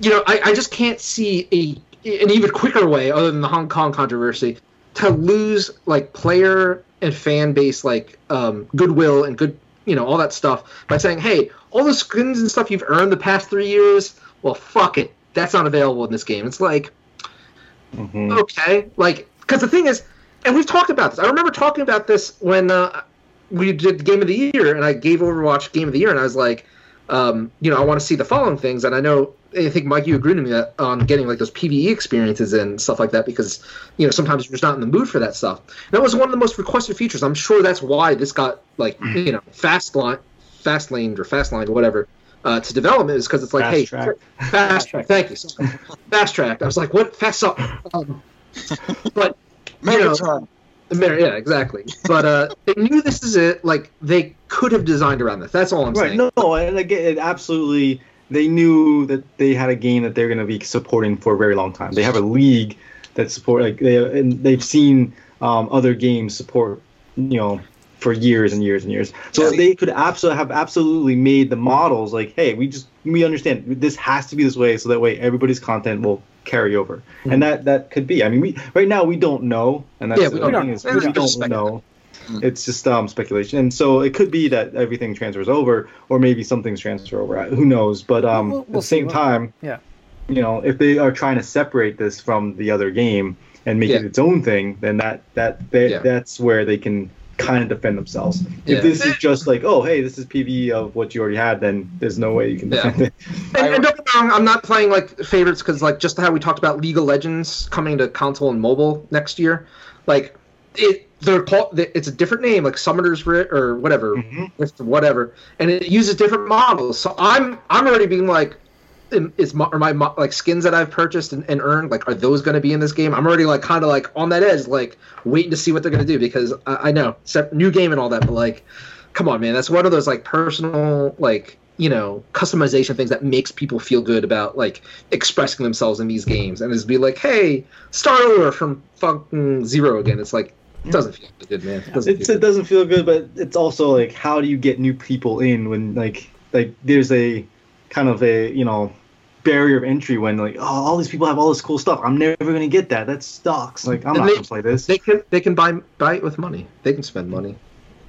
S4: you know, I, I just can't see a an even quicker way, other than the Hong Kong controversy, to lose like player and fan base like um, goodwill and good, you know, all that stuff by saying, hey, all the skins and stuff you've earned the past three years, well, fuck it, that's not available in this game. It's like,
S3: Mhm.
S4: okay, like, because the thing is, and we've talked about this. I remember talking about this when uh, we did Game of the Year, and I gave Overwatch Game of the Year, and I was like, um, you know, I want to see the following things, and I know I think Mike, you agreed with me that on getting like those PVE experiences and stuff like that because you know sometimes you're just not in the mood for that stuff. And that was one of the most requested features. I'm sure that's why this got like
S3: Mm-hmm.
S4: you know fast line, fast laned or fast lined or whatever uh, to development is because it's like
S3: Fast
S4: hey
S3: track.
S4: fast track. Thank you. Fast track. I was like, what fast up? Um, but you
S2: Megatron.
S4: Yeah, exactly. But uh, they knew this is it. Like they could have designed around this. That's all I'm
S3: Right.
S4: saying.
S3: No, no, and again, it absolutely. They knew that they had a game that they're going to be supporting for a very long time. They have a league that support like they and they've seen um, other games support you know for years and years and years. So
S2: Yeah.
S3: they could absolutely have absolutely made the models like, hey, we just we understand this has to be this way, so that way everybody's content will carry over, and that that could be. I mean, we right now we don't know, and that's
S4: Yeah, we
S3: the
S4: don't
S3: thing
S1: know.
S3: is we
S4: it's just
S3: don't know.
S2: Mm.
S3: It's just um, speculation, and so it could be that everything transfers over, or maybe some things transfer over. Who knows? But um,
S1: We'll-
S3: at
S1: we'll
S3: the same
S1: see.
S3: time,
S1: Yeah.
S3: you know, if they are trying to separate this from the other game and make it its own thing, then that that they,
S4: Yeah.
S3: that's where they can kind of defend themselves.
S4: Yeah.
S3: If this is just like, oh, hey, this is PVE of what you already had, then there's no way you can
S4: Yeah.
S3: defend it.
S4: And, and don't get me wrong, I'm not playing like favorites because like just how we talked about League of Legends coming to console and mobile next year, like it they're called it's a different name like Summoner's Rift or whatever,
S3: Mhm.
S4: Whatever, and it uses different models. So I'm I'm already being like. Is my, are my like skins that I've purchased and, and earned like are those going to be in this game? I'm already like kind of like on that edge, like waiting to see what they're going to do because I, I know new game and all that, but like come on man. That's one of those like personal like you know customization things that makes people feel good about like expressing themselves in these games and is be like hey start over from fucking zero again. It's like it doesn't feel good man. It doesn't
S3: It's,
S4: feel
S3: it doesn't feel good, but it's also like, how do you get new people in when like like there's a kind of a you know barrier of entry when like oh all these people have all this cool stuff. I'm never gonna get that. That sucks. Like I'm
S4: And
S3: not gonna play this.
S4: they can they can buy buy it with money they can spend money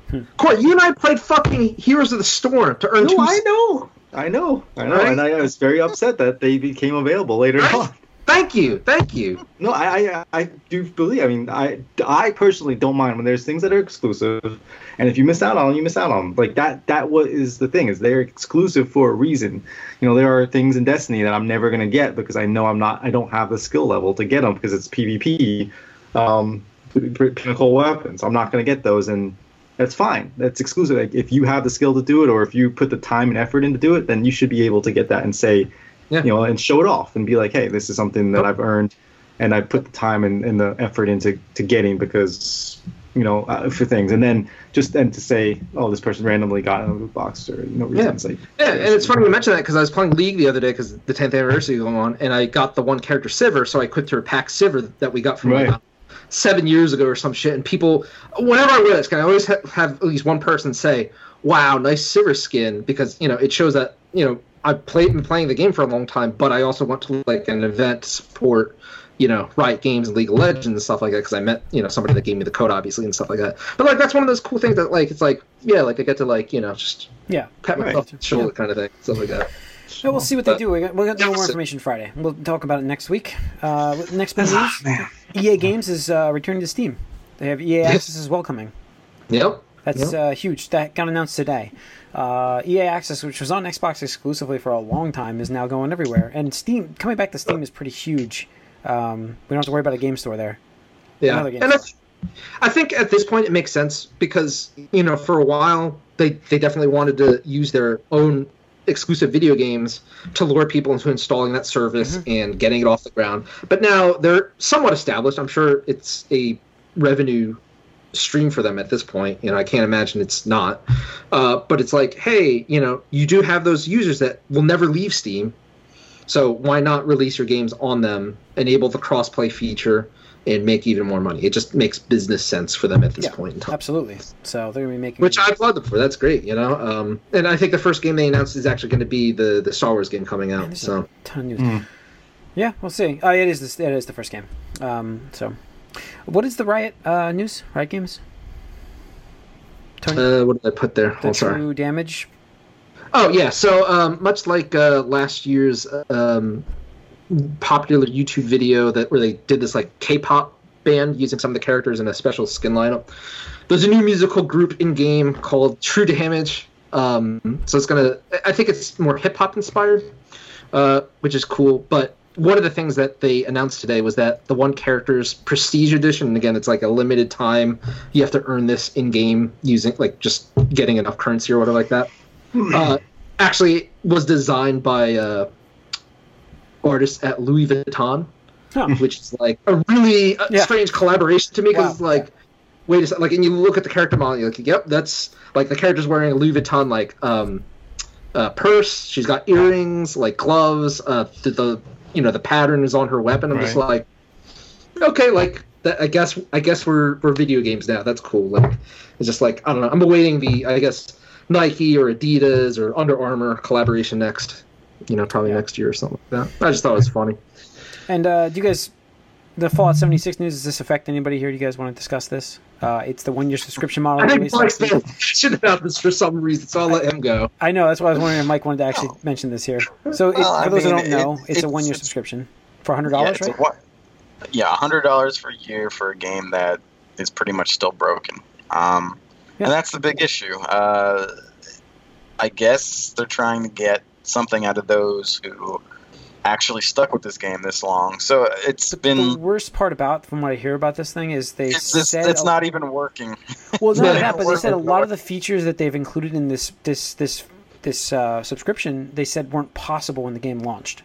S1: hmm.
S4: Court, you and I played fucking Heroes of the Storm to earn
S3: No,
S4: two.
S3: I know. I know. I know.
S4: Right?
S3: And I, was very upset that they became available later
S4: Right?
S3: on.
S4: Thank you, thank you.
S3: No, I, I I do believe. I mean, I I personally don't mind when there's things that are exclusive, and if you miss out on them, you miss out on them. Like that that what is the thing is they're exclusive for a reason. You know, there are things in Destiny that I'm never gonna get because I know I'm not I don't have the skill level to get them because it's PvP, um, pinnacle weapons. I'm not gonna get those, and that's fine. That's exclusive. Like if you have the skill to do it, or if you put the time and effort in to do it, then you should be able to get that and say,
S4: Yeah.
S3: you know, and show it off and be like, hey, this is something that. I've earned and I put the time and, and the effort into to getting because you know uh, for things, and then just then to say, oh, this person randomly got a loot box or no reason.
S4: Yeah.
S3: Like,
S4: Yeah, and it's funny you mention that because I was playing League the other day because the 10th anniversary is going on, and I got the one character Sivir, so I equipped her PAX Sivir that we got from
S3: Right.
S4: like, seven years ago or some shit. And people, whenever I wear this skin, I always ha- have at least one person say, "Wow, nice Sivir skin," because you know it shows that you know I've played been playing the game for a long time, but I also went to like an event to support. You know, Riot Games and League of Legends and stuff like that because I met you know somebody that gave me the code obviously and stuff like that. But like that's one of those cool things that like it's like yeah like I get to like you know just
S1: Yeah.
S4: pat
S3: Right.
S4: myself on the shoulder
S1: Yeah.
S4: kind of thing stuff like that.
S1: So we'll see what they
S4: But-
S1: do. We got, we'll get no more information Friday. We'll talk about it next week. Uh, next big
S3: Ah,
S1: news: EA Games is uh, returning to Steam. They have EA Access is welcoming.
S4: Yep.
S1: That's
S4: Yep.
S1: uh, huge. That got announced today. Uh, EA Access, which was on Xbox exclusively for a long time, is now going everywhere. And Steam coming back to Steam is pretty huge. Um, we don't have to worry about a game store there.
S4: Yeah, and I, I think at this point it makes sense because you know for a while they they definitely wanted to use their own exclusive video games to lure people into installing that service and getting it off the ground. But now they're somewhat established. I'm sure it's a revenue stream for them at this point. You know, I can't imagine it's not. Uh, but it's like, hey, you know, you do have those users that will never leave Steam. So why not release your games on them, enable the crossplay feature, and make even more money? It just makes business sense for them at this
S1: Yeah,
S4: point in time.
S1: Absolutely. So they're going to be making.
S4: Which I applaud them for. That's great, you know. Um, and I think the first game they announced is actually going to be the the Star Wars game coming out.
S1: there's
S4: So
S1: a ton of news.
S3: Mm.
S1: Yeah, we'll see. Oh, it is the it is the first game. Um, so, what is the Riot uh, news? Riot Games. Tony,
S4: uh, what did I put there?
S1: the
S4: Oh, sorry.
S1: true damage.
S4: Oh yeah, so um, much like uh, last year's um, popular YouTube video that where they did this like K-pop band using some of the characters in a special skin lineup. There's a new musical group in game called True Damage. Um, so it's gonna. I think it's more hip hop inspired, uh, which is cool. But one of the things that they announced today was that the one character's prestige edition, and again, it's like a limited time. You have to earn this in game using like just getting enough currency or whatever like that. Uh, actually, was designed by uh, artists at Louis Vuitton,
S1: Huh.
S4: which is like a really uh,
S1: Yeah.
S4: strange collaboration to me because
S1: Wow.
S4: like. Wait a second, like, and you look at the character model, you're like, yep, that's like the character's wearing a Louis Vuitton like um, uh, purse. She's got earrings, like gloves. Uh, the, the you know the pattern is on her weapon. I'm just like, okay, like that, I guess I guess we're we're video games now. That's cool. Like it's just like I don't know. I'm awaiting the I guess Nike or Adidas or Under Armour collaboration next. You know, probably next year or something like that. I just thought it was funny.
S1: And uh, do you guys, the Fallout 76 news, does this affect anybody here? Do you guys want to discuss this? Uh, it's the one year subscription model.
S4: I think
S1: released
S4: Mike's been
S1: week.
S4: passionate about this for some reason, so I'll let him go.
S1: I know, that's why I was wondering if Mike wanted to actually mention this here. So, it,
S2: Well,
S1: for those who don't know,
S2: it-
S1: it's, a one year subscription for $100,
S2: yeah, it's a yeah, hundred dollars for a year for a game that is pretty much still broken. Um,
S1: Yeah.
S2: And that's the big issue. Uh, I guess they're trying to get something out of those who actually stuck with this game this long. So it's
S1: The,
S2: been.
S1: the worst part about, from what I hear about this thing, is they
S2: It's, it's,
S1: said
S2: it's
S1: a-
S2: not even working.
S1: Well, not only that, but they said a lot of the features that they've included in this this this this uh, subscription they said weren't possible when the game launched.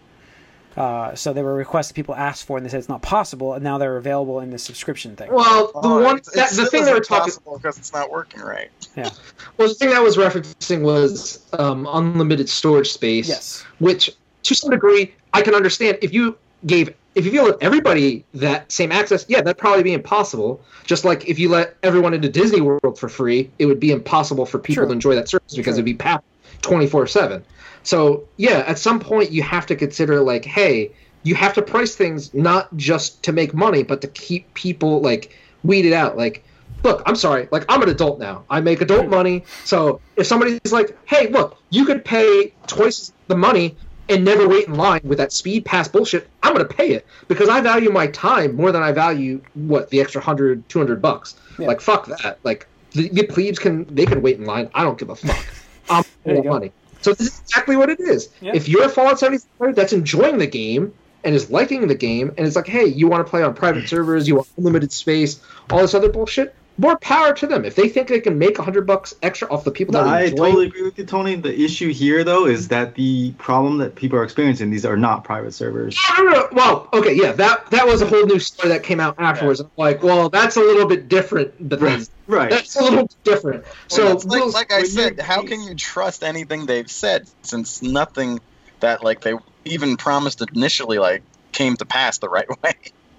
S1: Uh, so there were requests that people asked for, and they said it's not possible, and now they're available in this subscription thing.
S4: Well, the
S2: Oh,
S4: one that, the thing they were
S2: isn't
S4: talking
S2: possible because it's not working right. Yeah.
S4: Well, the thing that was referencing was um, unlimited storage space.
S1: Yes.
S4: which to some degree I can understand. If you gave, if you let everybody that same access, yeah, that'd probably be impossible. Just like if you let everyone into Disney World for free, it would be impossible for people
S1: True.
S4: to enjoy that service because
S1: True.
S4: it'd be packed twenty four seven. So yeah, at some point you have to consider like, hey, you have to price things not just to make money, but to keep people like weeded out. Like, look, I'm sorry, like I'm an adult now. I make adult money. So if somebody's like, hey, look, you could pay twice the money and never wait in line with that speed pass bullshit, I'm going to pay it because I value my time more than I value what the extra 100, 200 bucks.
S1: Yeah.
S4: Like fuck that. Like the, the plebes can they can wait in line. I don't give a fuck. I'm paying money. So this is exactly what it is.
S1: Yeah.
S4: If you're a Fallout 76 player that's enjoying the game and is liking the game and it's like, hey, you want to play on private servers, you want unlimited space, all this other bullshit, more power to them. If they think they can make a hundred bucks extra off the people
S3: No,
S4: that are
S3: I
S4: enjoying
S3: totally agree with you, Tony. The issue here, though, is that the problem that people are experiencing these are not private servers.
S4: No, no, no. Well, okay, yeah, that that was a whole new story that came out afterwards. I'm like, well, that's a little bit different. But
S3: Right. Right.
S4: that's a little bit different.
S2: So
S4: So,
S2: it's like,
S4: we'll-
S2: like I said,
S3: you-
S2: how can you trust anything they've said since nothing that like they even promised initially like came to pass the right way?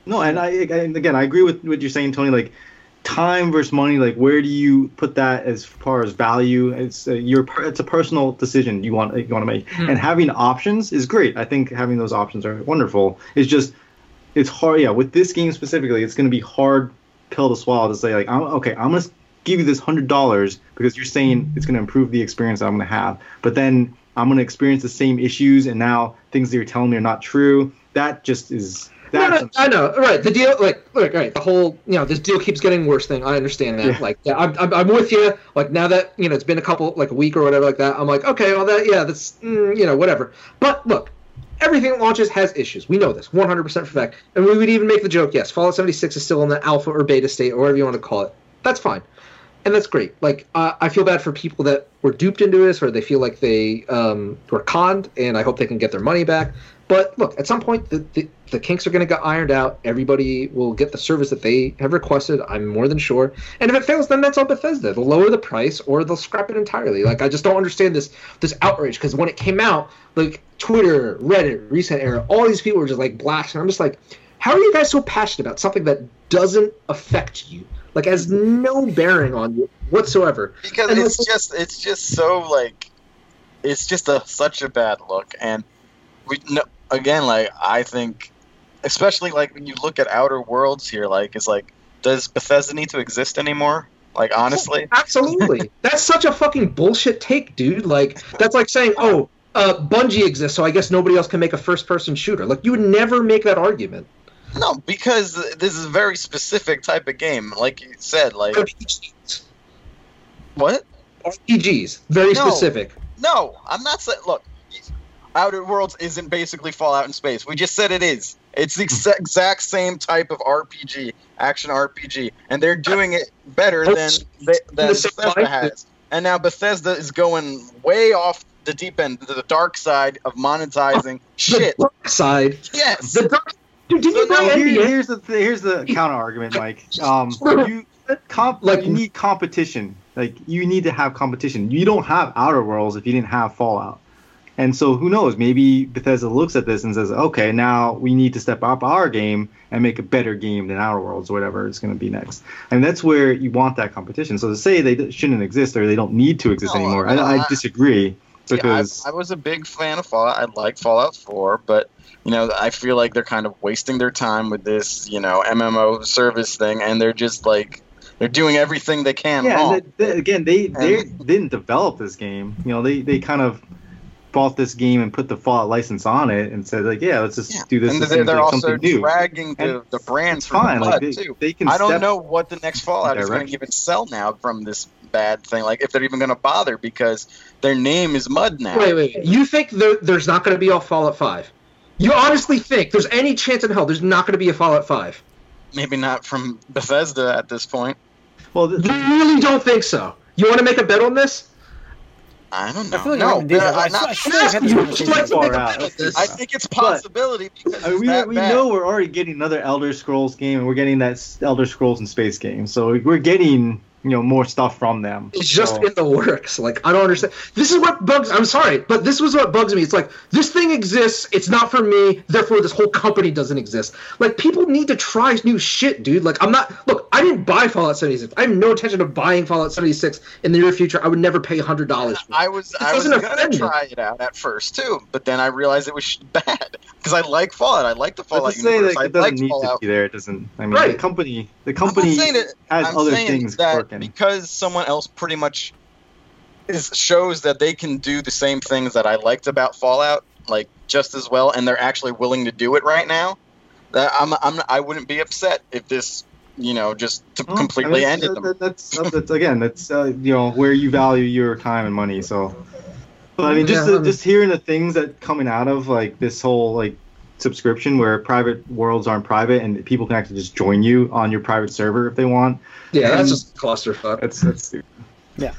S3: No, and I, I and again, I agree with what you're saying, Tony. Like, time versus money. Like, where do you put that as far as value? It's uh, your it's a personal decision you want you want to make,
S4: Hmm.
S3: and having options is great. I think having those options are wonderful. It's just it's hard. Yeah, with this game specifically, it's going to be hard pill to swallow to say like, I'm, okay, I'm gonna give you this hundred dollars because you're saying it's going to improve the experience I'm going to have, but then I'm going to experience the same issues, and now things that you're telling me are not true. That just is.
S4: No, no, I know, right? The deal, like, look, right, the whole, you know, this deal keeps getting worse thing. I understand that.
S3: Yeah.
S4: Like, yeah, I'm, I'm, I'm with you. Like, now that you know it's been a couple, like a week or whatever, like that, I'm like, okay, well, that, yeah, that's, mm, you know, whatever. But look, everything that launches has issues. We know this 100% for fact. And we would even make the joke, yes, Fallout 76 is still in the alpha or beta state or whatever you want to call it. That's fine. And that's great. Like, uh, I feel bad for people that were duped into this or they feel like they um, were conned, and I hope they can get their money back. But look, at some point, the, the, the kinks are going to get ironed out. Everybody will get the service that they have requested. I'm more than sure. And if it fails, then that's on Bethesda. They'll lower the price or they'll scrap it entirely. Like I just don't understand this this outrage because when it came out, like Twitter, Reddit, ResetEra, all these people were just like blasting. I'm just like, how are you guys so passionate about something that doesn't affect you? Like has no bearing on you whatsoever.
S2: because
S4: And
S2: it's
S4: also-
S2: just it's just so like it's just a such a bad look and we no again like i think especially like when you look at outer worlds here like it's like does bethesda need to exist anymore like honestly
S4: Absolutely. that's such a fucking bullshit take, dude. Like that's like saying, "Oh, uh, Bungie exists, so I guess nobody else can make a first-person shooter." Like you would never make that argument.
S2: no because this is a very specific type of game like you said like
S4: East.
S2: what
S4: RPGs, very
S2: No.
S4: specific.
S2: No, I'm not saying. Look, Outer Worlds isn't basically Fallout in space. We just said it is. It's the exa- exact same type of RPG, action RPG, and they're doing it better than they, than Bethesda has. And now Bethesda is going way off the deep end, to the dark side of monetizing shit.
S4: The dark side.
S2: Yes.
S4: The dark. Dude, did
S2: So
S4: you play
S2: now
S3: Here- here's the th- here's the counter argument, Mike. Um, you comp-
S4: Like-
S3: you need competition. Like you need to have competition. You don't have Outer Worlds if you didn't have Fallout. And so who knows? Maybe Bethesda looks at this and says, "Okay, now we need to step up our game and make a better game than Outer Worlds, or whatever it's going to be next." And that's where you want that competition. So to say they shouldn't exist or they don't need to exist
S2: No,
S3: anymore,
S2: no,
S3: I, I
S2: I-
S3: disagree
S2: See, I,
S3: because
S2: I was a big fan of Fallout. I like Fallout 4, but you know, I feel like they're kind of wasting their time with this, you know, MMO service thing, and they're just like they're doing everything they can
S3: yeah, and they, they- again, they they didn't develop this game. You know, they they kind of bought this game and put the Fallout license on it and said like, yeah, let's just
S2: Yeah.
S3: do this.
S2: and
S3: as
S2: they're, they're also dragging the, the brands from
S3: fine.
S2: the
S3: Like they,
S2: too.
S3: they can.
S2: I don't know what the next Fallout is going to
S3: direction.
S2: even sell now from this bad thing. Like if they're even going to bother because their name is mud now.
S4: Wait, wait, wait. You think there, there's not going to be a Fallout 5? You honestly think there's any chance in hell there's not going to be a Fallout 5?
S2: Maybe not from Bethesda at this point.
S3: Well,
S4: You really don't think so? You want to make a bet on this?
S2: I don't know.
S1: I feel like
S2: no,
S1: I'm deja-
S2: but
S1: I
S2: I'm
S1: feel-
S2: not
S1: I feel like I've had this
S4: You
S1: conversation
S4: just like to
S1: before.
S4: make a
S3: far out.
S2: I think it's possibility because uh,
S3: I mean, we, we
S2: bad.
S3: know we're already getting another Elder Scrolls game, and we're getting that Elder Scrolls in space game. So we're getting you know more stuff from them.
S4: It's just
S3: So-
S4: in the works. Like I don't understand. This is what bugs. I'm sorry, but this was what bugs me. It's like this thing exists. It's not for me. Therefore, this whole company doesn't exist. Like people need to try new shit, dude. Like I'm not. Look, I didn't buy Fallout 76. I have no intention of buying Fallout 76 in the near future. I would never pay hundred dollars.
S2: I was I was
S4: doesn't
S2: gonna
S4: offend
S2: try it out at first too, but then I realized it was bad because I like Fallout. I like the Fallout
S3: say
S2: universe.
S3: that
S2: I
S3: it doesn't
S2: like
S3: need to be there, it doesn't. I mean,
S4: Right.
S3: the company, the company
S2: not
S3: has
S2: I'm
S3: other things
S2: that
S3: working.
S2: because someone else pretty much is shows that they can do the same things that I liked about Fallout, like just as well, and they're actually willing to do it right now. That I'm, I'm I wouldn't be upset if this, you know, just to
S3: Well,
S2: completely
S3: I mean,
S2: ended
S3: that-
S2: them.
S3: that- that's, that's again, that's uh, you know where you value your time and money. So, but I mean, just
S4: Yeah,
S3: uh,
S4: um,
S3: just hearing the things that coming out of like this whole like subscription where private worlds aren't private and people can actually just join you on your private server if they want.
S4: Yeah, that's just clusterfuck.
S3: That's that's. stupid.
S1: Yeah,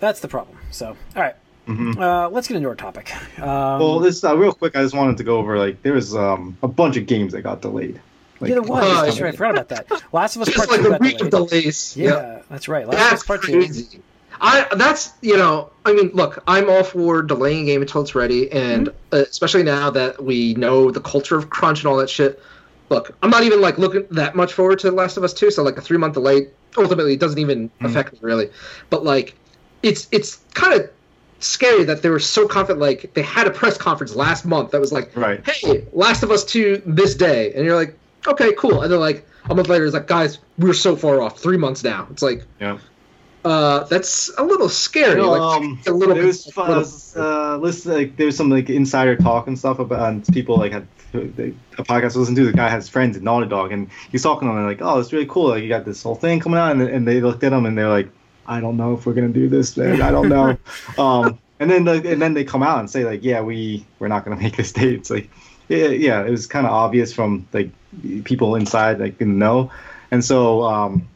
S1: that's the problem. So, all right,
S3: Mhm.
S1: uh, let's get into our topic. Um,
S3: Well, this uh, real quick, I just wanted to go over like there was um, a bunch of games that got delayed. Like,
S1: yeah, there was.
S4: uh,
S1: that's right. I forgot about that. Last of Us
S4: Just
S1: Part
S4: like
S1: Two
S4: a
S1: got
S4: week of delays.
S1: Yeah, that's right. Last of Us
S4: That's
S1: Part Two.
S4: I that's you know I mean look I'm all for delaying a game until it's ready and
S1: Mm-hmm.
S4: uh, especially now that we know the culture of crunch and all that shit. Look, I'm not even like looking that much forward to The Last of Us 2, so like a three month delay ultimately it doesn't even
S1: Mm-hmm.
S4: affect me really. But like it's it's kind of scary that they were so confident like they had a press conference last month that was like
S3: Right.
S4: hey, Last of Us 2 this day. And you're like, okay, cool. And then like a month later, it's like, guys, we're so far off. Three months now. It's like,
S3: Yeah.
S4: Uh, that's a little scary.
S3: No,
S4: like,
S3: um,
S4: a little
S3: there
S4: bit-
S3: was
S4: a
S3: fun,
S4: little-
S3: uh, listen, like there was some like insider talk and stuff about and people like had they, a podcast to listen to. The guy has friends at Naughty Dog, and he's talking to them like, "Oh, it's really cool. Like you got this whole thing coming out," and, and they looked at him and they're like, "I don't know if we're gonna do this. Man. I don't know." um, and then like, and then they come out and say like, "Yeah, we we're not gonna make this date." It's like, yeah, yeah, it was kind of obvious from like people inside like in the know, and so um,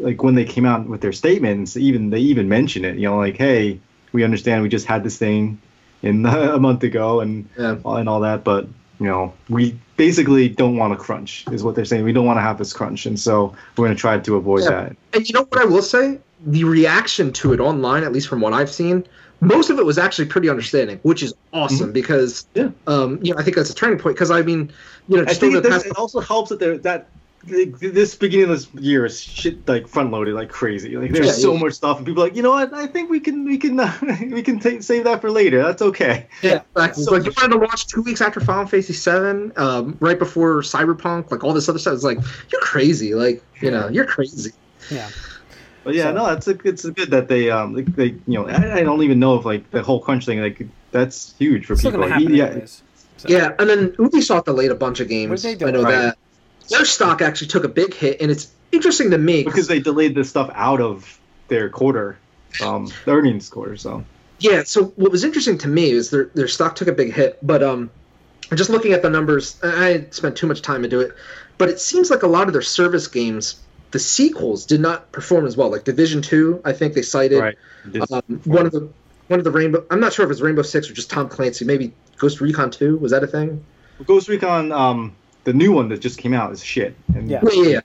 S3: like when they came out with their statements, even they even mention it. You know, like, "Hey, we understand we just had this thing in a month ago and
S4: Yeah.
S3: and all that, but you know, we basically don't want to crunch, is what they're saying. We don't want to have this crunch, and so we're going to try to avoid
S4: Yeah.
S3: that.
S4: And you know what I will say? The reaction to it online, at least from what I've seen, most of it was actually pretty understanding, which is awesome because,
S3: Mm-hmm. Yeah.
S4: um, you know, I think that's a turning point because I mean, you know,
S3: I
S4: just
S3: think it,
S4: the
S3: does,
S4: past
S3: it also helps that there that this beginning of this year is shit like front loaded like crazy. Like there's
S4: Yeah,
S3: so
S4: yeah.
S3: much stuff, and people are like, you know what? I think we can we can uh, we can ta save that for later. That's okay.
S4: Yeah, like,
S2: So-
S4: like you wanted to launch two weeks after Final Fantasy Seven, um, right before Cyberpunk, like all this other stuff. It's like you're crazy, like you know, you're crazy.
S1: Yeah.
S3: But yeah,
S1: So-
S3: no, it's a, it's a good that they um like, they you know I, I don't even know if like the whole crunch thing like that's huge for
S1: It's
S3: people.
S1: going to happen
S3: yeah,
S1: anyways. So-
S4: Yeah, and then Ubisoft delayed a bunch of games.
S1: What did they do?
S4: I know
S3: Right.
S4: that their stock actually took a big hit, and it's interesting to me
S3: because they delayed this stuff out of their quarter. um, the earnings quarter. So
S4: Yeah. So what was interesting to me is their their stock took a big hit, but um, just looking at the numbers, I I spent too much time into it, but it seems like a lot of their service games, the sequels did not perform as well. Like Division Two, I think they cited
S3: right,
S4: um, one of the one of the Rainbow. I'm not sure if it's Rainbow Six or just Tom Clancy. Maybe Ghost Recon Two. Was that a thing?
S3: Ghost Recon, um, the new one that just came out is shit. And
S1: Yeah.
S4: Yeah, yeah, yeah.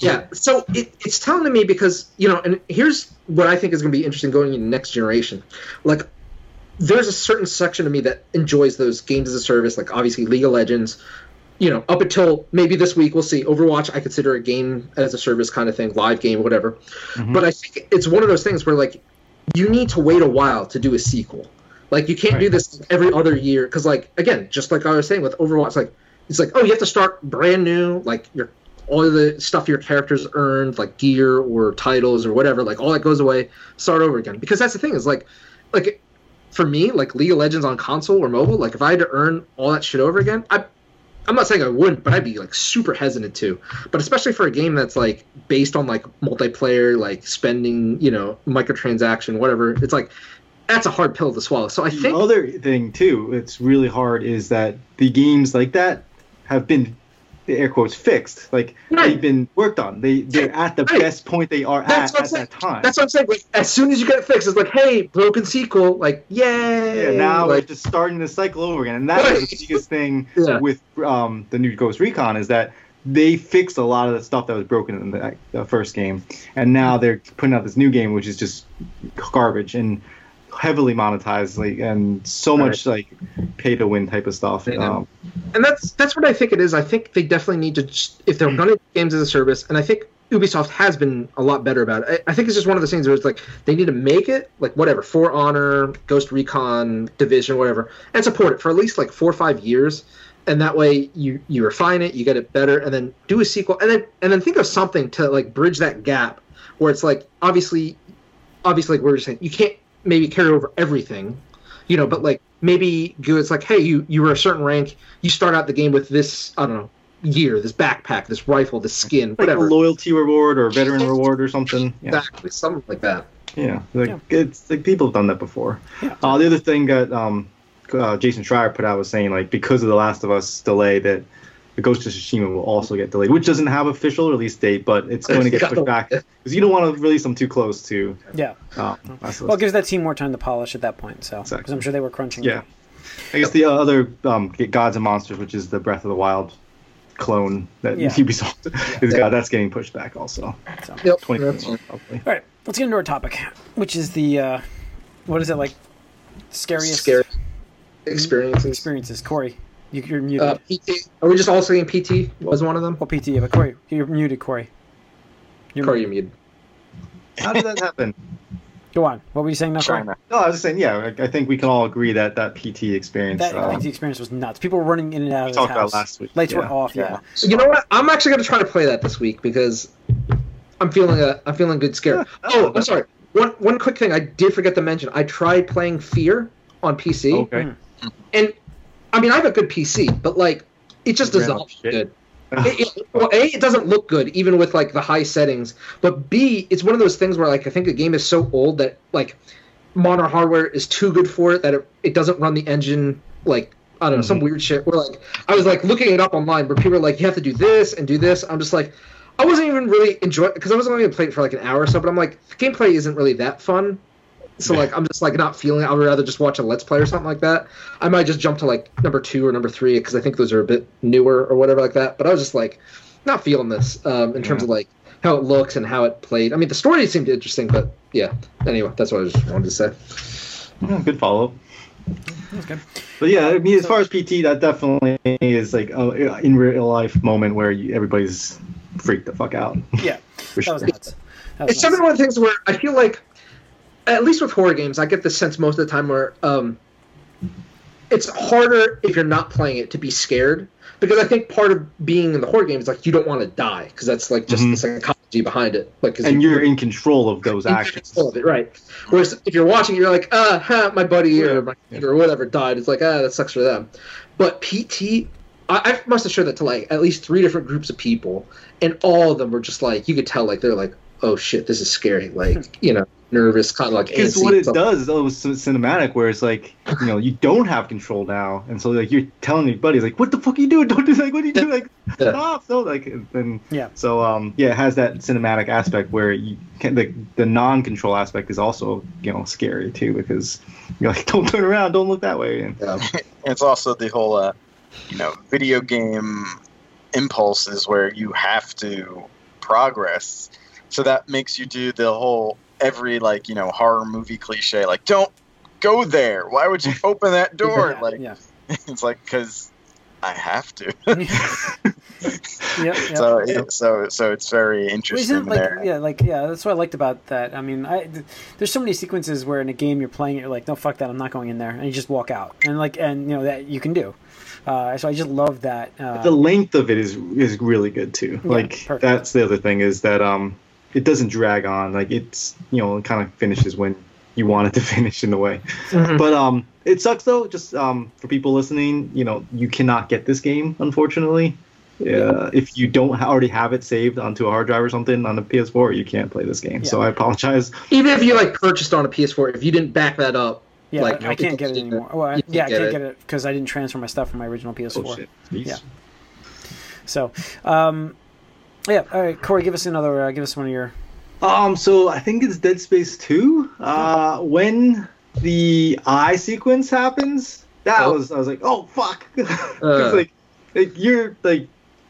S4: Yeah, so it, it's telling to me because you know, and here's what I think is going to be interesting going into next generation. Like, there's a certain section of me that enjoys those games as a service, like obviously League of Legends. You know, up until maybe this week, we'll see. Overwatch, I consider a game as a service kind of thing, live game, whatever.
S3: Mhm.
S4: But I think it's one of those things where like you need to wait a while to do a sequel. Like you can't do this every other year because, like, again, just like I was saying with Overwatch, like it's like oh, you have to start brand new, like your all the stuff your characters earned, like gear or titles or whatever, like all that goes away, start over again. Because that's the thing is like, like for me, like League of Legends on console or mobile, like if I had to earn all that shit over again, I. I'm not saying I wouldn't, but I'd be like super hesitant to. But especially for a game that's like based on like multiplayer, like spending, you know, microtransaction, whatever. It's like that's a hard pill to swallow. So I
S3: the
S4: think
S3: other thing too, it's really hard is that the games like that have been the air quotes fixed. Like
S4: Right.
S3: they've been worked on. They they're at the
S4: Right.
S3: best point they are
S4: That's
S3: at at
S4: I'm
S3: that time.
S4: that's what I'm saying. Like as soon as you get it fixed, it's like, hey, broken sequel, like yay.
S3: yeah, now we're just starting the cycle over again, and that was
S4: Right.
S3: the biggest thing
S4: Yeah.
S3: with um, the new Ghost Recon is that they fixed a lot of the stuff that was broken in the, the first game, and now they're putting out this new game which is just garbage and heavily monetized, like and so much like pay to win type of stuff. Um,
S4: and that's that's what I think it is. I think they definitely need to, if they're going to games as a service, and I think Ubisoft has been a lot better about it. I, I think it's just one of those things where it's like they need to make it like whatever For Honor, Ghost Recon, Division, whatever, and support it for at least like four or five years, and that way you you refine it, you get it better, and then do a sequel, and then and then think of something to like bridge that gap where it's like obviously, obviously like we we're saying, you can't maybe carry over everything, you know, but like maybe go it's like, hey, you you were a certain rank, you start out the game with this, I don't know, gear, this backpack, this rifle, this skin,
S3: like a
S4: whatever.
S3: loyalty reward or a veteran reward or something. Yeah.
S4: Exactly, something like that.
S3: Yeah, like
S1: Yeah.
S3: it's like people have done that before.
S1: Yeah.
S3: Uh, the other thing that um, uh, Jason Schreier put out was saying like because of the Last of Us delay that the Ghost of Tsushima will also get delayed, which doesn't have official release date, but it's going to get pushed back because you don't want to release them too close to.
S1: Yeah.
S3: Uh, Last of
S1: Well, it gives that team more time to polish at that point. So, because
S3: Exactly.
S1: I'm sure they were crunching.
S3: yeah, I guess the other um, Gods and Monsters, which is the Breath of the Wild clone that
S1: Yeah.
S3: Ubisoft is got, that's getting pushed back also.
S1: So.
S4: Yep.
S3: 2021 probably.
S1: All right, let's get into our topic, which is the uh, what is it like? Scariest
S4: Scary experiences.
S1: experiences. Corey, you, you're muted.
S4: Uh, PT. Are we just all saying PT was one of them?
S1: well, PT, yeah, but Corey, you're muted. Corey, you're
S4: Corey,
S1: muted.
S4: you muted.
S3: How did that happen?
S1: Go on. What were you saying now, Corey?
S3: No, I was just saying, yeah, I I think we can all agree that that PT experience.
S1: That
S3: um,
S1: PT experience was nuts. People were running in and out
S3: we
S1: of
S3: talked
S1: his
S3: about
S1: house.
S3: last week.
S1: Lights were off. Yeah.
S2: Yeah.
S4: So you know what? I'm actually going to try to play that this week because I'm feeling a I'm feeling good scare.
S3: Yeah,
S4: oh, I'm sorry. One one quick thing I did forget to mention. I tried playing Fear on PC,
S3: Okay.
S1: Mm.
S4: and I mean I have a good PC, but like it just does not look good. It, it, well, a it doesn't look good even with like the high settings, but b it's one of those things where like I think the game is so old that like modern hardware is too good for it that it, it doesn't run the engine like I don't know some mm-hmm. weird shit. Where like I was like looking it up online where people were like you have to do this and do this. I'm just like I wasn't even really enjoying because I was only gonna play it for like an hour or so, but I'm like gameplay isn't really that fun. So
S3: Yeah.
S4: like I'm just like not feeling it. I would rather just watch a let's play or something like that. I might just jump to like number two or number three because I think those are a bit newer or whatever like that. But I was just like not feeling this um, in terms
S3: Yeah.
S4: of like how it looks and how it played. I mean the story seemed interesting, but yeah. Anyway, that's what I just wanted to say.
S3: Yeah, good follow up.
S1: That's good.
S3: But yeah, I mean, as
S1: So-
S3: far as PT, that definitely is like a in real life moment where you, everybody's freaked the fuck out.
S1: Yeah.
S3: For
S1: That was
S3: sure.
S1: nuts. That was
S4: It's some
S1: one
S4: of the things where I feel like, at least with horror games, I get the sense most of the time where um, it's harder if you're not playing it to be scared because I think part of being in the horror game is like you don't want to die because that's like just
S3: Mhm.
S4: the psychology behind it. Like,
S3: And
S4: you-
S3: you're in control of those
S4: in
S3: actions.
S4: control of it, right? Whereas if you're watching, you're like, ah, ha, my buddy or
S3: Yeah.
S4: or whatever died. It's like, ah, that sucks for them. But PT, I, I must have showed that to like at least three different groups of people, and all of them were just like, you could tell, like they're like, oh shit, this is scary. Like you know, nervous, kind of like
S3: Because what it
S4: something.
S3: does though is so cinematic, where it's like you know you don't have control now, and so like you're telling your buddies like, "What the fuck are you doing? Don't do like what are you doing? Like
S4: Yeah.
S3: stop!" So like and
S1: Yeah.
S3: So um yeah, it has that cinematic aspect where you can the the non-control aspect is also you know scary too because you're like, "Don't turn around, don't look that way." And,
S4: Yeah.
S2: it's also the whole uh, you know video game impulses where you have to progress so that makes you do the whole every like you know horror movie cliche like don't go there why would you open that door
S1: Yeah,
S2: like
S1: yeah.
S2: it's like because i have to
S1: Yep, yep.
S2: so it, so so it's very
S1: Well,
S2: interesting
S1: isn't it like
S2: there
S1: yeah, like yeah, that's what I liked about that. I mean, I th- there's so many sequences where in a game you're playing it, you're like, no, fuck that, I'm not going in there, and you just walk out, and like, and you know that you can do. Uh, so I just love that. Uh,
S3: the length of it is is really good too.
S1: Yeah,
S3: like
S1: perfect.
S3: that's the other thing is that um it doesn't drag on. Like it's you know it kind of finishes when you want it to finish in a way.
S4: Mhm.
S3: But um it sucks though. Just um for people listening, you know you cannot get this game unfortunately. Uh, if you don't already have it saved onto a hard drive or something on a PS4, you can't play this game. So I apologize.
S4: Even if you like purchased on a PS4, if you didn't back that up,
S1: yeah,
S4: like,
S1: I can't get it anymore. Well, I,
S4: can't
S1: yeah, I can't get it because I didn't transfer my stuff from my original PS4.
S3: Oh shit.
S1: Yeah. So, um, yeah, all right, Corey, give us another. Uh, give us one of your.
S3: Um, so I think it's Dead Space 2. Uh, when the eye sequence happens, that
S4: Oh.
S3: was I was like, oh fuck, 'Cause,
S4: Uh.
S3: like, like you're like,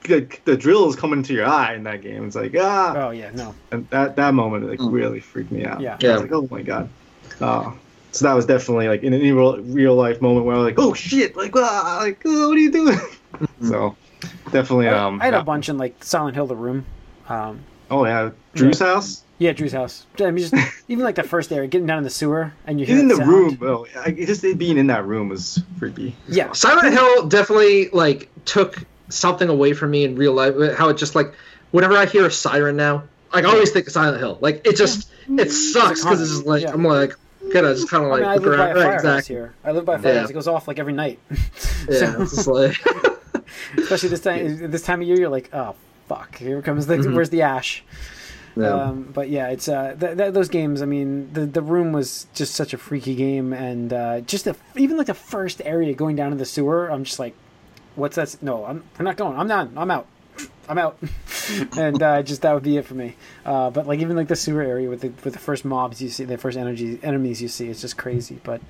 S3: like the drill is coming to your eye in that game. It's like ah,
S1: Oh yeah, no,
S3: and that that moment like
S2: Mm.
S3: really freaked me out.
S1: Yeah.
S3: I was like, oh my god. Uh, so that was definitely like in any real, real life moment where I was like, oh shit, like ah, like oh, what are you doing? so definitely
S1: I,
S3: um.
S1: I had a bunch in like Silent Hill, the room. Um,
S3: Oh yeah, Drew's house.
S1: yeah, Drew's house. I mean, just even like the first area, getting down in the sewer, and you hear
S3: He's in the
S1: sound.
S3: room. Oh, just it being in that room was freaky.
S1: Yeah,
S4: Silent Hill definitely like took something away from me in real life. How it just like whenever I hear a siren now, like I always think of Silent Hill. Like it just it sucks because it's just like
S1: Yeah.
S4: I'm like gotta just kind of
S1: I
S4: like
S1: mean, I
S4: look
S1: live by a
S4: around. Right,
S1: firehouse
S4: exactly.
S1: here. I live by a firehouse.
S4: Yeah.
S1: It goes off like every night.
S4: Yeah, it's just like
S1: Especially this time, this time of year, you're like, oh fuck, here comes the
S4: Mhm.
S1: where's the ash.
S4: yeah.
S1: Um, but yeah, it's uh, th- th- those games. I mean, the the room was just such a freaky game, and uh, just the, even like the first area going down to the sewer, I'm just like, what's that? No, I'm, I'm not going. I'm done. I'm out. I'm out. and uh, just that would be it for me. Uh, but like even like the sewer area with the with the first mobs you see, the first energy enemies you see, it's just crazy. But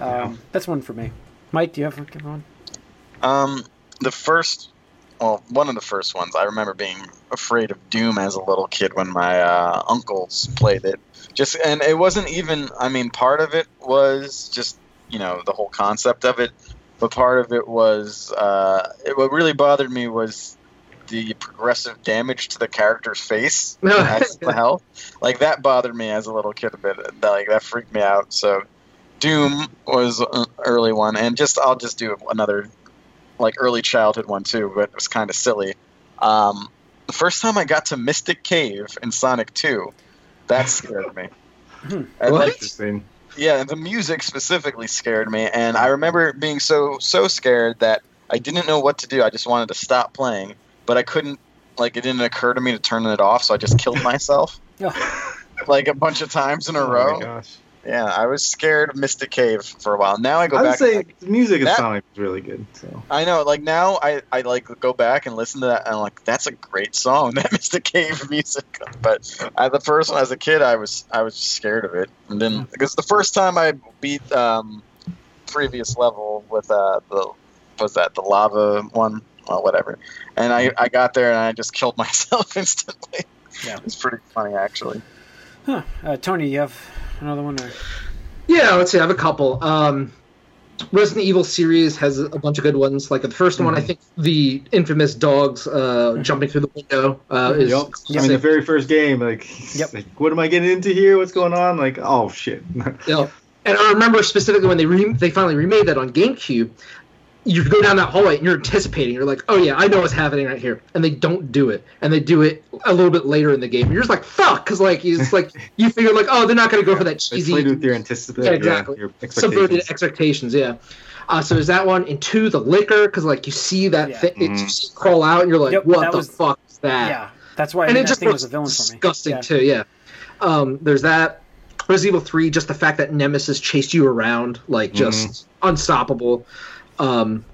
S1: um,
S3: Yeah.
S1: that's one for me. Mike, do you have one?
S2: Um, the first, well, one of the first ones. I remember being afraid of Doom as a little kid when my uh, uncles played it. Just and it wasn't even. I mean, part of it was just you know the whole concept of it, but part of it was uh, it, what really bothered me was the progressive damage to the character's face the hell. Like that bothered me as a little kid a bit. Like that freaked me out. So Doom was an early one, and just I'll just do another like early childhood one too, but it was kind of silly. Um, the first time I got to Mystic Cave in Sonic Two, that scared me. And,
S4: What?
S2: like, yeah, the music specifically scared me, and I remember being so so scared that I didn't know what to do. I just wanted to stop playing, but I couldn't. Like it didn't occur to me to turn it off, so I just killed myself like a bunch of times in a
S3: Oh my
S2: row. Yeah, I was scared of Mystic Cave for a while. Now I go
S3: I would
S2: back.
S3: say
S2: and, like,
S3: the music of
S2: that-
S3: Sonic is really good. So
S2: I know, like now I, I like go back and listen to that and I'm like that's a great song, that Mystic Cave music. But I, the first one as a kid, I was I was scared of it, and then because the first time I beat um, previous level with uh the was that the lava one, well whatever, and I I got there and I just killed myself instantly.
S1: Yeah.
S2: it's pretty funny actually.
S1: huh. uh, Tony, you have another one? Or...
S4: Yeah, let's see. I have a couple. Um, Resident Evil series has a bunch of good ones. Like the 1st one, I think the infamous dogs uh, jumping through the window uh, is.
S3: yep. I mean, the very first game, like,
S1: Yep.
S3: like, what am I getting into here? What's going on? Like, oh shit.
S4: Yeah. And I remember specifically when they re- they finally remade that on GameCube. You go down that hallway and you're anticipating. You're like, oh yeah, I know what's happening right here, and they don't do it, and they do it a little bit later in the game. You're just like, fuck, because like it's like you figure like, oh, they're not gonna go for that cheesy
S3: played with your anticipation.
S4: Yeah, exactly.
S3: your
S4: subverted
S3: expectations.
S4: expectations. Yeah. Uh, so is that one and two the licker because like you see that
S1: Yeah.
S4: thing,
S3: Mhm.
S4: you see it crawl out and you're like,
S1: Yep,
S4: what the
S1: was-
S4: fuck is that?
S1: Yeah, That's why I
S4: and
S1: mean,
S4: it just
S1: thing was a villain for me.
S4: disgusting
S1: Yeah.
S4: too. Yeah. Um, there's that. Resident Evil Three, just the fact that Nemesis chased you around, like just unstoppable. Um,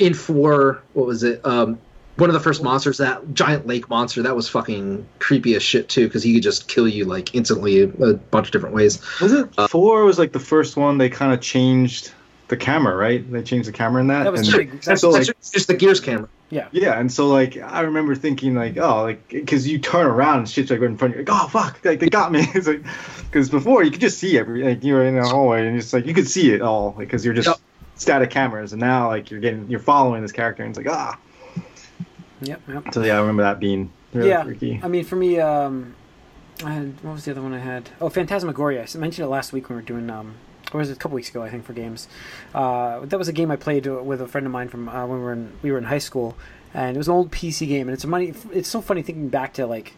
S4: in four, what was it? Um, one of the first monsters, that giant lake monster, that was fucking creepy as shit too, because he could just kill you like instantly a bunch of different ways.
S3: Was it four? Was like the first one they kind of changed the camera, right? They changed the camera in that.
S1: That was
S3: and
S1: the big- that's-
S3: so,
S4: That's
S3: like,
S4: just the Gears camera.
S3: yeah, Yeah, and so like I remember thinking like, oh, like because you turn around and shit's like right in front of you, like, oh fuck, like they got me. it's like because before you could just see every like you were in the hallway and it's like you could see it all because you're just
S4: Yep.
S3: Static cameras, and now like you're getting you're following this character and it's like ah.
S1: Yep, yep.
S3: So yeah, I remember that being really
S1: Yeah.
S3: freaky.
S1: I mean, for me, um, I had, what was the other one I had? Oh, Phantasmagoria. I mentioned it last week when we were doing, um, or was it a couple weeks ago? I think for games. Uh, that was a game I played with a friend of mine from uh, when we were in we were in high school, and it was an old PC game. And it's a money. It's so funny thinking back to like.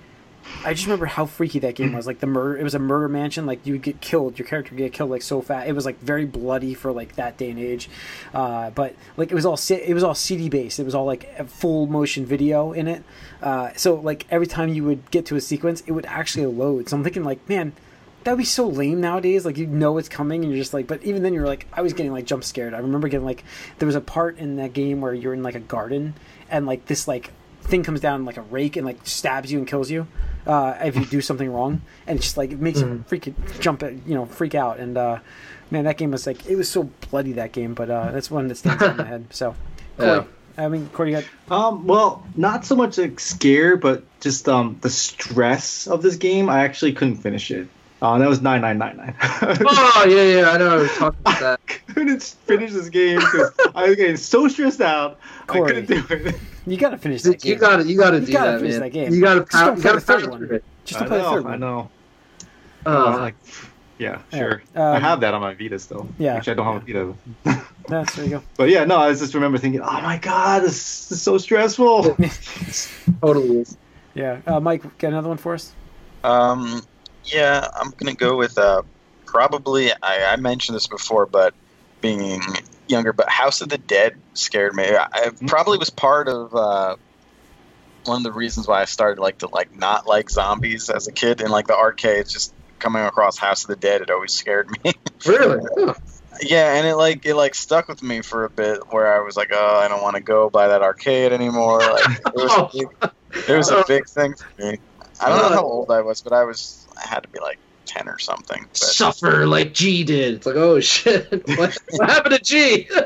S1: I just remember how freaky that game was. Like the murder, it was a murder mansion. Like you would get killed, your character would get killed like so fast. It was like very bloody for like that day and age. Uh, but like it was all it was all CD based. It was all like full motion video in it. Uh, so like every time you would get to a sequence, it would actually load. So I'm thinking like, man, that would be so lame nowadays. Like you know it's coming, and you're just like. But even then, you're like, I was getting like jump scared. I remember getting like, there was a part in that game where you're in like a garden, and like this like thing comes down like a rake and like stabs you and kills you uh, if you do something wrong, and it's just like it makes you freak jump, you know, freak out. And uh, man, that game was like it was so bloody that game. But uh, that's one that stands out in my head. So, Corey, I mean, Corey, you got
S3: Um, well, not so much like scare, but just um the stress of this game. I actually couldn't finish it. Uh, that was nine nine nine nine.
S4: Oh yeah, yeah, I know. We were talking about that.
S3: couldn't finish this game because I was getting so stressed out.
S1: Corey.
S3: I couldn't do it.
S1: you got to finish that game.
S4: You got to, you got to
S1: You
S4: do
S1: gotta
S4: that,
S1: finish
S4: man.
S1: that game.
S4: You got to,
S1: Just don't
S4: you
S1: play
S4: got
S1: the
S4: to
S1: third
S4: power
S1: one.
S4: through it.
S1: Just
S3: I
S1: to play the
S3: know,
S1: third
S3: I
S1: one.
S3: know. I was
S4: Uh,
S3: like, yeah,
S1: Yeah.
S3: sure. I
S1: Um,
S3: have that on my Vita still.
S1: yeah.
S3: Actually, I don't have a Vita.
S1: That's there you go.
S3: But yeah, no, I just remember thinking, oh my god, this is so stressful.
S4: totally is.
S1: Yeah, uh, Mike, get another one for us?
S2: Um, yeah, I'm gonna go with uh, probably. I, I mentioned this before, but being younger, but House of the Dead scared me. I, I probably was part of uh, one of the reasons why I started like to like not like zombies as a kid in like the arcades. Just coming across House of the Dead, it always scared me.
S4: Really? Huh.
S2: yeah, and it like it like stuck with me for a bit, where I was like, oh, I don't want to go by that arcade anymore. Like, it was a big, it was a big thing for me. I don't know how old I was, but I was I had to be like ten or something. But
S4: Suffer like G did. It's like, oh shit, what, what happened to G?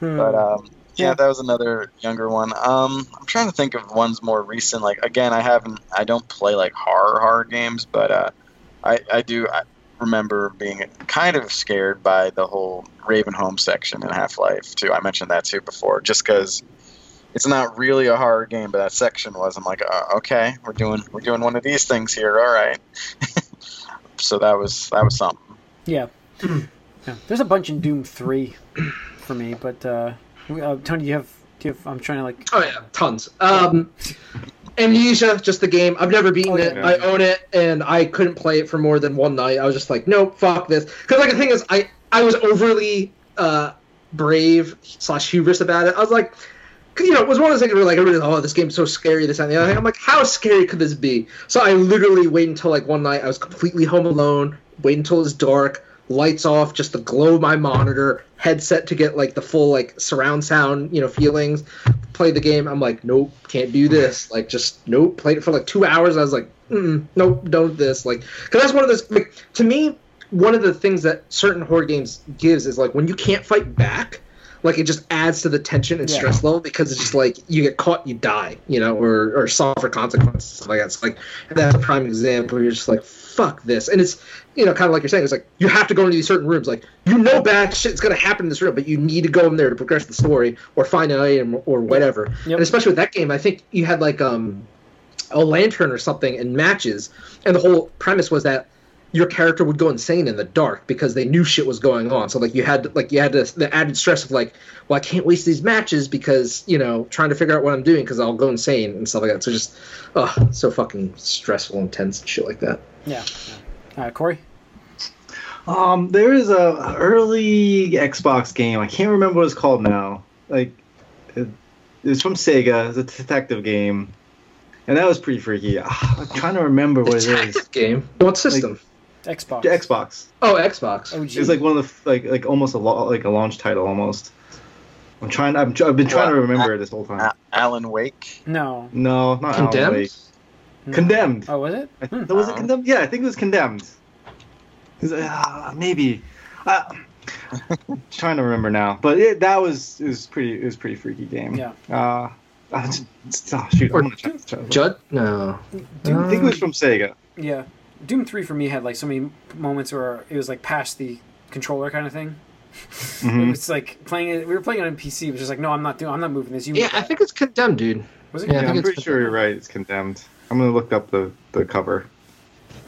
S2: But um, yeah,
S1: Yeah.
S2: that was another younger one. Um, I'm trying to think of ones more recent. Like again, I haven't I don't play like horror horror games, but uh, I I do I remember being kind of scared by the whole Ravenholm section in Half Life 2. I mentioned that too before, just because. It's not really a horror game, but that section was. I'm like, uh, okay, we're doing we're doing one of these things here. All right. so that was that was something.
S1: yeah. yeah. There's a bunch in Doom 3 for me, but uh, uh, Tony, you have, do you have, I'm trying to like,
S4: Oh yeah, tons. Um, Amnesia, just the game. I've never beaten
S1: Oh, yeah.
S4: it. I own it, and I couldn't play it for more than one night. I was just like, nope, fuck this. Because like the thing is, I I was overly uh, brave slash hubris about it. I was like. 'Cause, You know, it was one of those things where like everybody's oh this game's so scary this and the other thing. I'm like how scary could this be? So I literally wait until like one night I was completely home alone. Wait until it's dark, lights off, just the glow of my monitor, headset to get like the full like surround sound you know feelings play the game. I'm like, nope, can't do this. Like, just nope. Played it for like two hours. I was like, mm, nope, don't this. Like, because that's one of those. Like, to me, one of the things that certain horror games gives is like when you can't fight back. Like it just adds to the tension and
S1: Yeah.
S4: stress level because it's just like you get caught, you die, you know, or or suffer consequences like that. It's like that's a prime example. Where you're just like, fuck this, and it's you know kind of like you're saying. It's like you have to go into these certain rooms. Like you know bad shit's gonna happen in this room, but you need to go in there to progress the story or find an item or whatever.
S1: Yep.
S4: And especially with that game, I think you had like um a lantern or something and matches, and the whole premise was that your character would go insane in the dark because they knew shit was going on. So like you had like you had this, the added stress of like, well, I can't waste these matches because you know trying to figure out what I'm doing because I'll go insane and stuff like that. So just, oh, so fucking stressful, intense, and shit like that.
S1: yeah. yeah. Uh, Corey?
S3: Um, there is a early Xbox game. I can't remember what it's called now. Like, it, it's from Sega. It's a detective game. and that was pretty freaky. Ah, I'm trying to remember what it is.
S4: Detective game. What system?
S1: Xbox.
S3: The Xbox.
S4: oh, Xbox.
S1: OG.
S3: It was like one of the like like almost a lo- like a launch title almost. I'm trying. I'm, I've been trying to remember it this whole time.
S2: A- Alan Wake.
S1: no.
S3: No, not Alan
S4: Condemned.
S3: Wake.
S1: no.
S3: Condemned.
S1: Oh, was it?
S3: I
S1: Hmm.
S3: th- was it
S2: Oh.
S3: condemned? Yeah, I think it was condemned. It was, uh, maybe. Uh, trying to remember now, but it, that was it was pretty. It was pretty freaky game.
S1: Yeah.
S3: Uh, uh, it's- it's- oh, shoot,
S4: Or
S3: I'm gonna try, try,
S4: Judd? No.
S3: I think it was from Sega.
S1: Yeah. Doom 3 for me had like so many moments where it was like past the controller kind of thing. It
S3: Mhm.
S1: was like playing it. We were playing it on PC. It was just like, no, I'm not doing. I'm not moving this. You
S4: Yeah,
S1: move
S4: I think it's condemned, dude.
S1: was it?
S4: yeah, I
S3: Yeah,
S4: think
S3: I'm pretty sure you're right. It's condemned. I'm gonna look up the, the cover,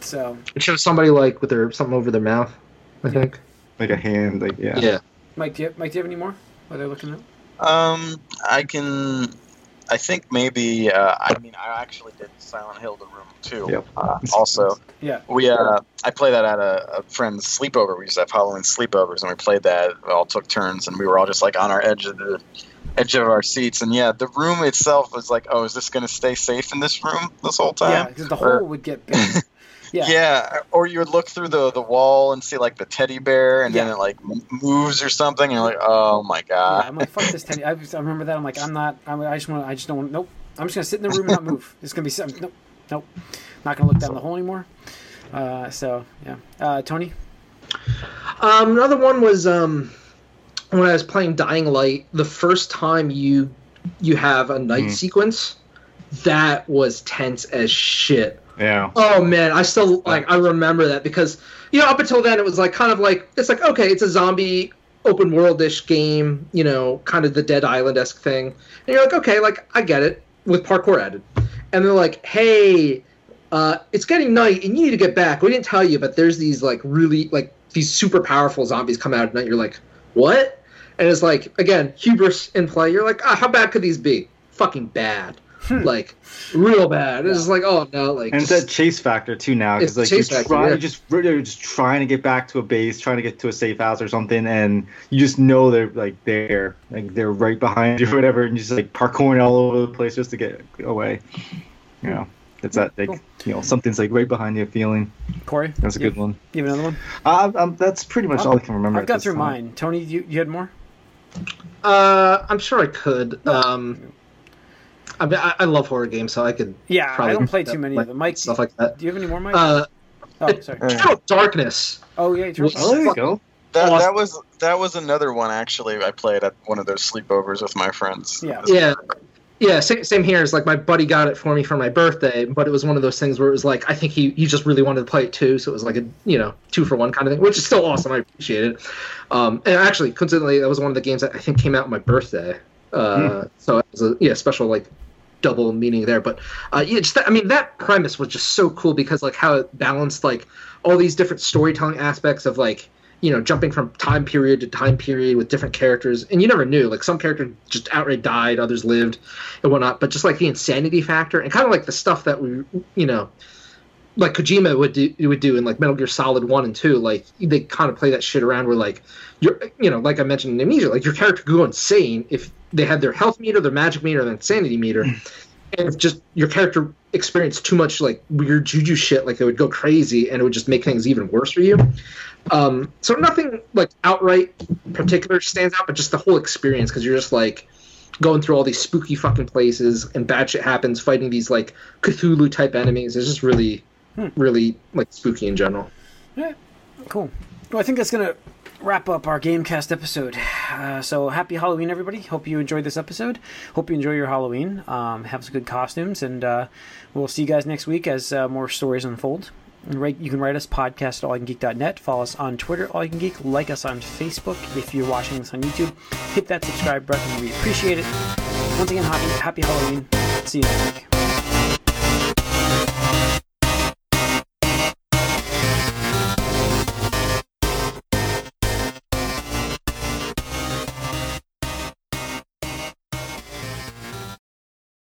S1: So,
S4: It shows somebody like with their something over their mouth. I think.
S3: like a hand, like yeah.
S4: Yeah.
S1: Mike, do you, have Mike, do you have any more? What Are they looking at?
S2: Um, I can. I think maybe. Uh, I mean, I actually did Silent Hill: The Room too.
S3: Yep.
S2: Uh, also,
S1: Yeah.
S2: we uh, I played that at a, a friend's sleepover. We used to have Halloween sleepovers, and we played that. We all took turns, and we were all just like on our edge of the edge of our seats. And yeah, the room itself was like, oh, is this going to stay safe in this room this whole time?
S1: Yeah, because the
S2: Or-
S1: hole would get big. Yeah.
S2: Yeah. or you would look through the, the wall and see like the teddy bear, and then it like moves or something, and you're like, oh my
S1: Yeah,
S2: god.
S1: I'm like, fuck this teddy. I, I remember that. I'm like, I'm not. I'm, I just want. I just don't. want Nope. I'm just gonna sit in the room and not move. It's gonna be something. Nope. Nope. Not gonna look down the hole anymore. Uh, so yeah. Uh, Tony.
S4: Um, another one was um, when I was playing Dying Light. The first time you you have a night
S3: Hmm.
S4: sequence, that was tense as shit.
S3: Yeah.
S4: Oh man, I still like I remember that because you know up until then it was like kind of like it's like okay it's a zombie open world-ish game you know kind of the Dead Island esque thing. And you're like okay like I get it with parkour added. And they're like hey uh, it's getting night and you need to get back. We didn't tell you but there's these like really like these super powerful zombies come out at night. You're like what? And it's like again hubris in play. You're like ah, how bad could these be? Fucking bad like real bad it's just like oh no like
S3: And it's
S4: just-
S3: that chase factor too now,
S4: It's
S3: because like
S4: the
S3: you're
S4: chase factor,
S3: trying,
S4: yeah.
S3: you're just you're just trying to get back to a base, trying to get to a safe house or something, and you just know they're like there, like they're right behind you or whatever, and you just like parkouring all over the place just to get away. You know, it's that like
S1: Cool.
S3: you know something's like right behind you feeling.
S1: Corey.
S3: That's a
S1: you,
S3: good one.
S1: You have another one.
S3: Uh, um, that's pretty much
S1: I've-
S3: all I can remember.
S1: I've got
S3: this
S1: through
S3: time.
S1: mine. Tony, you, you had more.
S4: Uh, I'm sure I could. Um, I, mean, I, I love horror games, so I could.
S1: Yeah, I
S4: probably
S1: don't play too many of them. Mike,
S4: stuff like that.
S1: do you have any more, Mike?
S4: Uh,
S1: oh, sorry.
S4: Eternal Darkness.
S1: Oh yeah, Eternal
S4: well,
S3: Oh, there you go.
S2: That,
S4: Awesome.
S2: that was that was another one actually. I played at one of those sleepovers with my friends.
S1: Yeah.
S4: Yeah, yeah. Same, same here. It's like my buddy got it for me for my birthday, but it was one of those things where it was like I think he he just really wanted to play it too, so it was like a you know two for one kind of thing, which is still awesome. I appreciate it. Um, and actually, coincidentally, that was one of the games that I think came out on my birthday. Uh, So it was a yeah special like double meaning there. But uh, yeah, just that, I mean that premise was just so cool because like how it balanced like all these different storytelling aspects of like you know jumping from time period to time period with different characters, and you never knew like some characters just outright died, others lived, and whatnot. But just like the insanity factor and kind of like the stuff that we you know. Like Kojima would do, would do in like Metal Gear Solid One and Two, like they kind of play that shit around where like you're, you know, like I mentioned in Amnesia, like your character could go insane if they had their health meter, their magic meter, their insanity meter, and if just your character experienced too much like weird juju shit, like they would go crazy and it would just make things even worse for you. Um, so nothing like outright particular stands out, but just the whole experience because you're just like going through all these spooky fucking places and bad shit happens, fighting these like Cthulhu type enemies. It's just really, really like spooky in general.
S1: Yeah, Cool. Well, I think that's gonna wrap up our GameCast episode. Uh, so happy Halloween, everybody! Hope you enjoyed this episode. Hope you enjoy your Halloween. Um, have some good costumes, and uh, we'll see you guys next week as uh, more stories unfold. You can write us podcast at allyoucangeek.net. Follow us on Twitter, All You Can Geek. Like us on Facebook. If you're watching this on YouTube, hit that subscribe button. We appreciate it. Once again, happy, happy Halloween. See you next week.